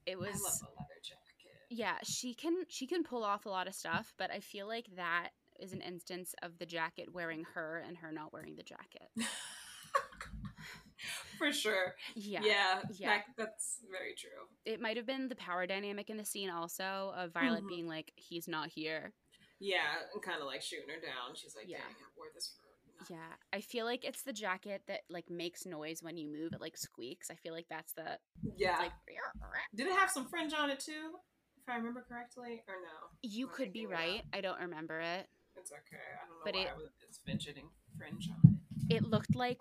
It was I love a leather jacket. yeah, she can she can pull off a lot of stuff, but I feel like that is an instance of the jacket wearing her and her not wearing the jacket. [laughs] For sure. Yeah. Yeah. Yeah. that- that's very true. It might have been the power dynamic in the scene also of Violet Mhm. being like, he's not here. Yeah, and kind of like shooting her down. She's like, yeah, Yeah. I gotta this for Yeah. I feel like it's the jacket that like makes noise when you move. It like squeaks. I feel like that's the Yeah. like [laughs] Did it have some fringe on it too? If I remember correctly, or no? you I could be making it up? right. I don't remember it. It's okay. I don't know But why it- I was it's fidgeting fringe on it. It looked like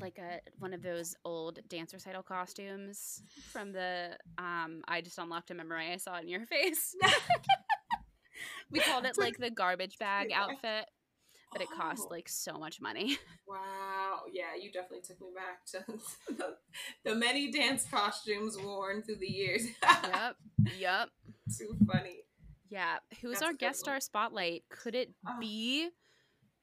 like a one of those old dance recital costumes from the um I just unlocked a memory I saw it in your face. [laughs] we called it like the garbage [laughs] bag outfit, but it cost Oh, like so much money. [laughs] Wow. Yeah, you definitely took me back to the, the many dance costumes worn through the years. yep. Yep. Too funny. Yeah. Who's That's our guest one. star spotlight? Could it Oh. be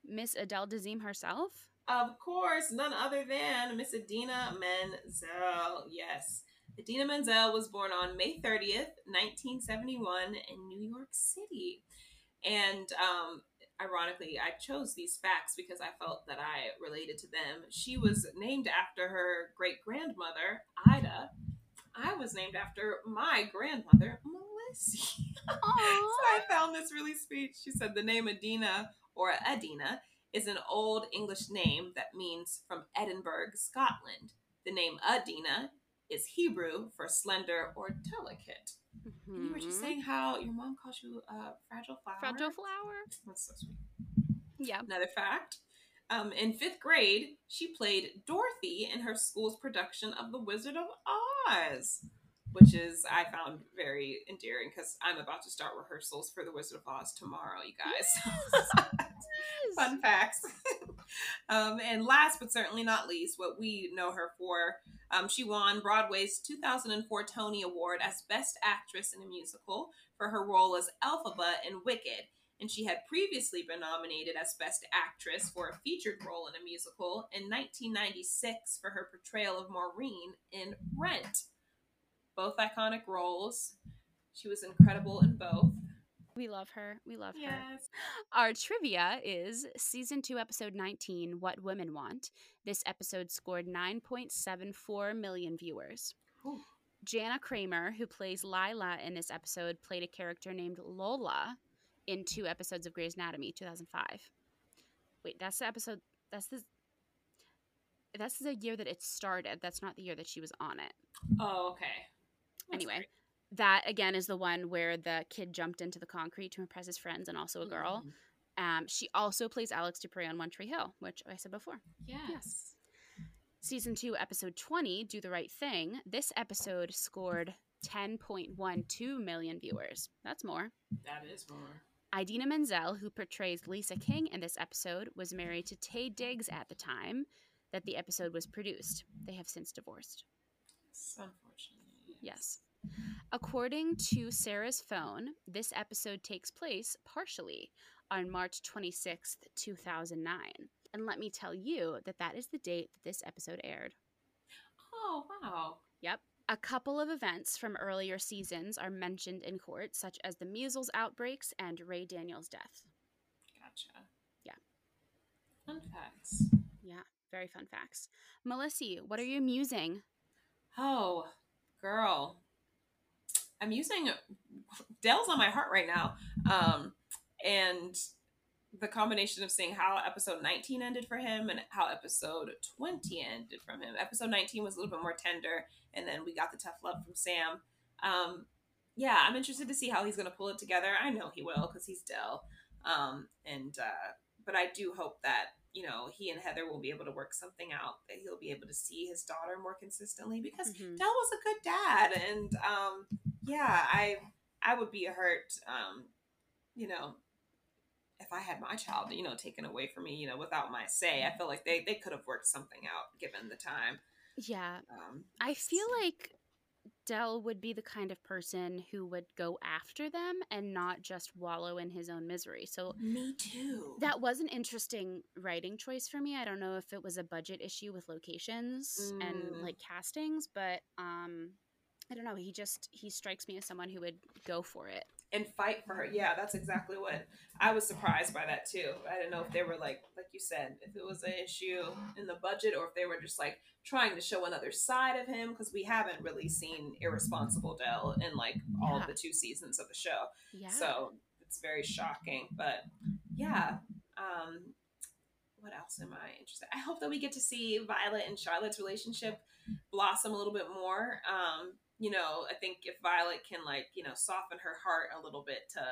Miss Adele Dazeem herself. Of course, none other than Miss Idina Menzel. Yes. Idina Menzel was born on May 30th, 1971, in New York City. And um, ironically, I chose these facts because I felt that I related to them. She was named after her great grandmother, Ida. I was named after my grandmother, Melissa. [laughs] so I found this really sweet. She said the name Adina or Adina is an old English name that means from Edinburgh, Scotland. The name Adina is Hebrew for slender or delicate. Mm-hmm. And you were just saying how your mom calls you a uh, fragile flower. Fragile flower. That's so sweet. Yeah. Another fact. Um, in fifth grade, she played Dorothy in her school's production of The Wizard of Oz, which is I found very endearing because I'm about to start rehearsals for The Wizard of Oz tomorrow, you guys. Yes. [laughs] Fun facts. [laughs] um, and last but certainly not least, what we know her for, um, she won Broadway's 2004 Tony Award as Best Actress in a Musical for her role as Elphaba in Wicked. And she had previously been nominated as Best Actress for a featured role in a musical in 1996 for her portrayal of Maureen in Rent. Both iconic roles. She was incredible in both. We love her. We love yes. her. Our trivia is season 2 episode 19 What Women Want. This episode scored 9.74 million viewers. Ooh. Jana Kramer, who plays Lila in this episode, played a character named Lola in two episodes of Grey's Anatomy 2005. Wait, that's the episode that's the that's the year that it started. That's not the year that she was on it. Oh, okay. That's anyway, great that again is the one where the kid jumped into the concrete to impress his friends and also a girl. Mm-hmm. Um, she also plays Alex Dupre on One Tree Hill, which I said before. Yes. yes. Season 2, episode 20, Do the Right Thing. This episode scored 10.12 million viewers. That's more. That is more. Idina Menzel, who portrays Lisa King in this episode, was married to Taye Diggs at the time that the episode was produced. They have since divorced. Unfortunately. Yes. According to Sarah's phone, this episode takes place partially on March 26th, 2009. And let me tell you that that is the date that this episode aired. Oh, wow. Yep. A couple of events from earlier seasons are mentioned in court, such as the measles outbreaks and Ray Daniels' death. Gotcha. Yeah. Fun facts. Yeah, very fun facts. Melissa, what are you musing? Oh, girl. I'm using Dell's on my heart right now. Um, and the combination of seeing how episode 19 ended for him and how episode 20 ended from him. Episode 19 was a little bit more tender, and then we got the tough love from Sam. Um, yeah, I'm interested to see how he's going to pull it together. I know he will because he's Dell. Um, and uh, but I do hope that you know he and Heather will be able to work something out. That he'll be able to see his daughter more consistently because mm-hmm. Dell was a good dad, and um, yeah, I I would be hurt, um, you know, if I had my child, you know, taken away from me, you know, without my say. I feel like they they could have worked something out given the time. Yeah, um, I feel like Dell would be the kind of person who would go after them and not just wallow in his own misery. So me too. That was an interesting writing choice for me. I don't know if it was a budget issue with locations mm. and like castings, but um I don't know. He just he strikes me as someone who would go for it and fight for her. Yeah, that's exactly what I was surprised by that too. I didn't know if they were like like you said, if it was an issue in the budget or if they were just like trying to show another side of him because we haven't really seen irresponsible Dell in like all of the two seasons of the show. Yeah. So it's very shocking, but yeah. Um what else am I interested? I hope that we get to see Violet and Charlotte's relationship blossom a little bit more. Um, you know, I think if Violet can like, you know, soften her heart a little bit to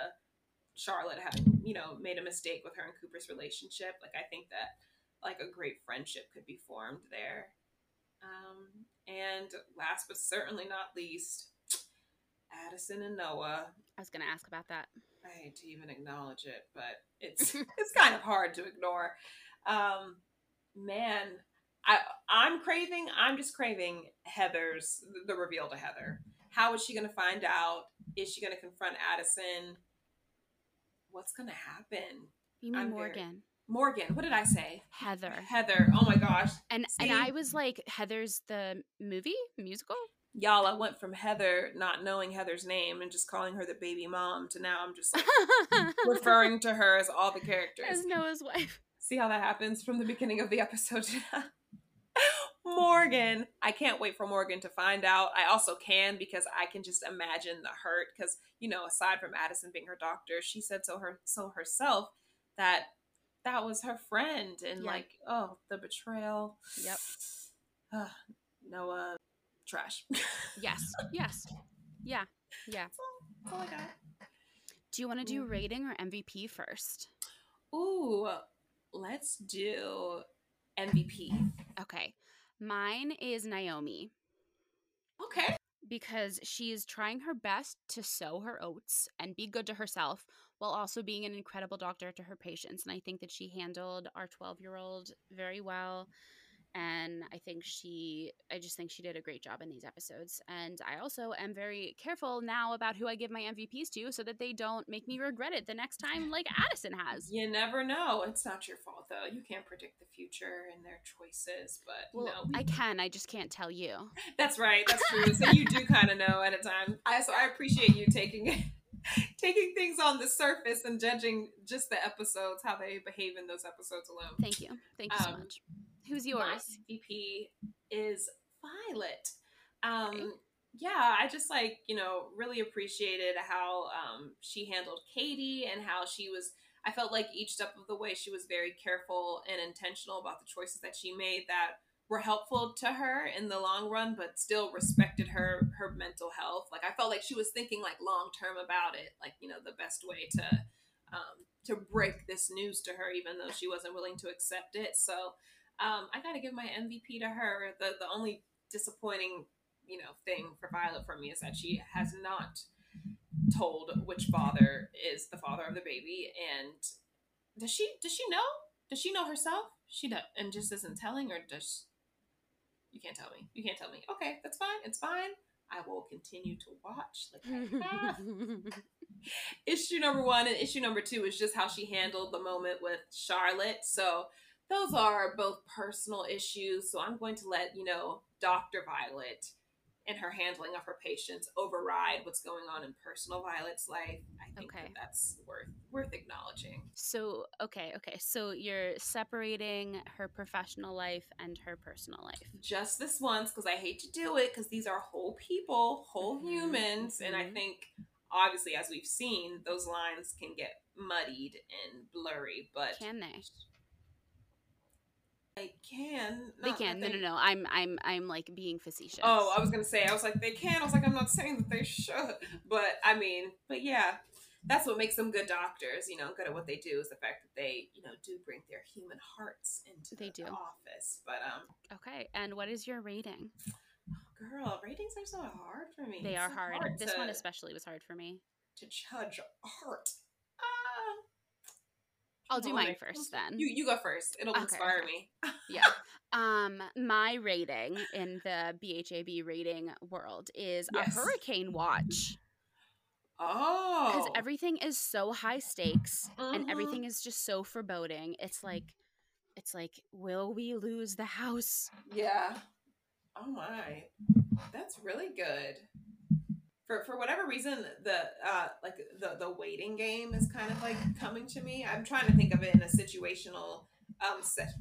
Charlotte having, you know, made a mistake with her and Cooper's relationship, like I think that like a great friendship could be formed there. Um, and last but certainly not least, Addison and Noah. I was going to ask about that. I hate to even acknowledge it, but it's [laughs] it's kind of hard to ignore. Um, man, I I'm craving. I'm just craving Heather's the reveal to Heather. How is she going to find out? Is she going to confront Addison? What's going to happen? You mean I'm Morgan? Morgan. What did I say? Heather. Heather. Oh my gosh. And See? and I was like, Heathers the movie musical. Y'all, I went from Heather not knowing Heather's name and just calling her the baby mom to now I'm just like [laughs] referring to her as all the characters. as Noah's wife. See how that happens from the beginning of the episode. [laughs] Morgan. I can't wait for Morgan to find out. I also can because I can just imagine the hurt because, you know, aside from Addison being her doctor, she said so her so herself that that was her friend and Yeah. like, oh, the betrayal. Yep. [sighs] Ugh, Noah trash. [laughs] Yes. Yes. Yeah. Yeah. That's all I got. Do you want to do mm. rating or MVP first? Ooh, let's do MVP. Okay. Mine is Naomi Okay. because she's trying her best to sow her oats and be good to herself while also being an incredible doctor to her patients. And I think that she handled our 12 year old very well. And I think she, I just think she did a great job in these episodes. And I also am very careful now about who I give my MVPs to so that they don't make me regret it the next time, like Addison has. You never know. It's not your fault though. You can't predict the future and their choices, but Well, we- I can, I just can't tell you. [laughs] that's right. That's true. so you do kind of know at a time. I so I appreciate you taking [laughs] taking things on the surface and judging just the episodes, how they behave in those episodes alone. Thank you. Thank you so Um, much. Who's yours? My? MVP is Violet. Um, Okay. yeah, I just like you know really appreciated how um, she handled Katie and how she was. I felt like each step of the way she was very careful and intentional about the choices that she made that were helpful to her in the long run, but still respected her her mental health. Like I felt like she was thinking like long term about it, like you know the best way to um, to break this news to her, even though she wasn't willing to accept it. So um, I got to give my MVP to her. The the only disappointing, you know, thing for Violet for me is that she has not told which father is the father of the baby, and does she does she know? Does she know herself? She does, and just isn't telling, or does you can't tell me? You can't tell me. Okay, that's fine. It's fine. I will continue to watch. Like [laughs] issue number one and issue number two is just how she handled the moment with Charlotte. So those are both personal issues. So I'm going to let, you know, Dr. Violet and her handling of her patients override what's going on in personal Violet's life. I think Okay. that that's worth worth acknowledging. so, okay, okay. So you're separating her professional life and her personal life. Just this once, because I hate to do it, because these are whole people, whole Mhm, humans, and I mhm. think obviously as we've seen, those lines can get muddied and blurry. But Can they? They can. They can. No, that no, they- no. I'm, I'm, I'm like being facetious. Oh, I was gonna say. I was like, they can. I was like, I'm not saying that they should, but I mean, but yeah, that's what makes them good doctors. You know, good at what they do is the fact that they, you know, do bring their human hearts into They the, do. office. But um, okay. And what is your rating? girl, ratings are so hard for me. They It's are so hard. This to, one especially was hard for me. to judge art. I'll do mine first then. You you go first. It'll Okay, inspire okay. me. yeah. [laughs] Um, my rating in the BHAB rating world is Yes. a hurricane watch Oh, because everything is so high stakes and Mhm. everything is just so foreboding. It's like, it's like, will we lose the house? Yeah. Oh my. That's really good. For for whatever reason, the uh like the the waiting game is kind of like coming to me. I'm trying to think of it in a situational um set.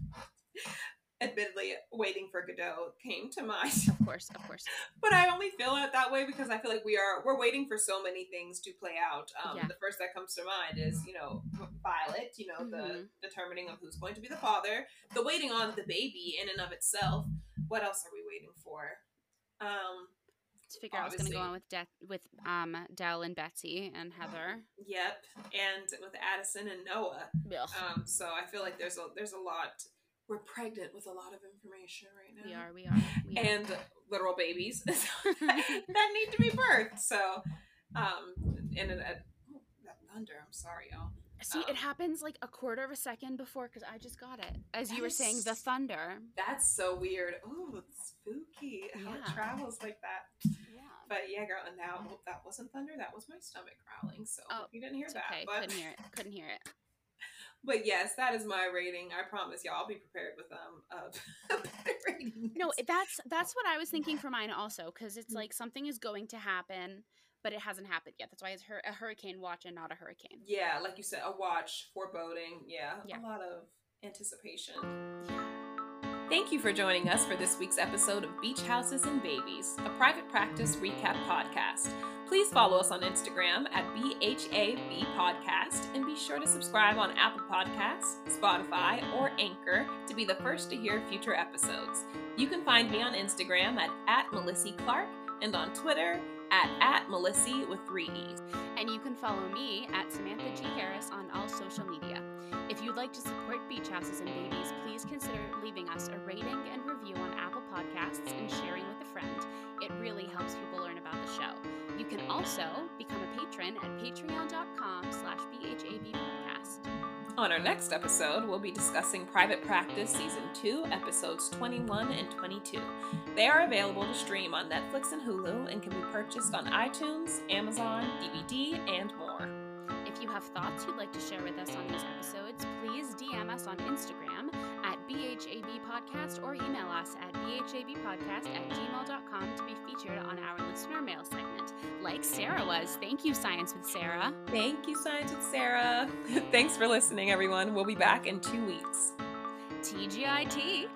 Admittedly, waiting for Godot came to mind, Of course, of course. but I only feel it that way because I feel like we are we're waiting for so many things to play out. Um, Yeah. The first that comes to mind is you know Violet, you know the Mhm. determining of who's going to be the father, the waiting on the baby in and of itself. What else are we waiting for? Um, To figure out what's going to go on with De- with um Dell and Betsy and Heather. yep, and with Addison and Noah. Ugh. Um, so I feel like there's a there's a lot. We're pregnant with a lot of information right now. we are, we are, we are. and literal babies [laughs] [laughs] that need to be birthed. So, um, and it, it, oh, that thunder. I'm sorry, y'all. See, um, it happens like a quarter of a second before because I just got it. As you were saying, the thunder. That's so weird. Oh, spooky how it travels like that. Yeah. But yeah, girl, and now oh, that wasn't thunder. That was my stomach growling. So Oh, you didn't hear that. okay. But Couldn't hear it. Couldn't hear it. [laughs] but yes, that is my rating. I promise y'all, I'll be prepared with um a [laughs] better rating. No, that's that's what I was thinking for mine also because it's Mm. like something is going to happen, but it hasn't happened yet. That's why it's a hurricane watch and not a hurricane. Yeah, like you said, a watch, foreboding. Yeah, Yeah. a lot of anticipation. Thank you for joining us for this week's episode of Beach Houses and Babies, a private practice recap podcast. Please follow us on Instagram at BHAB Podcast and be sure to subscribe on Apple Podcasts, Spotify, or Anchor to be the first to hear future episodes. You can find me on Instagram at, at Melissy Clark and on Twitter at, at Melissy with three E's. And you can follow me at Samantha G. Harris on all social media. If you'd like to support Beach Houses and Babies, please consider leaving us a rating and review on Apple Podcasts and sharing with a friend. It really helps people learn about the show. You can also become a patron at patreon.com slash BHAB podcast. On our next episode, we'll be discussing Private Practice Season 2, Episodes 21 and 22. They are available to stream on Netflix and Hulu and can be purchased on iTunes, Amazon, DVD, and more. If you have thoughts you'd like to share with us on these episodes, please DM us on Instagram at BHAB Podcast or email us at BHABpodcast at gmail.com to be featured on our listener mail segment, like Sarah was. Thank you, Science with Sarah. Thank you, Science with Sarah. [laughs] Thanks for listening, everyone. We'll be back in two weeks. TGIT.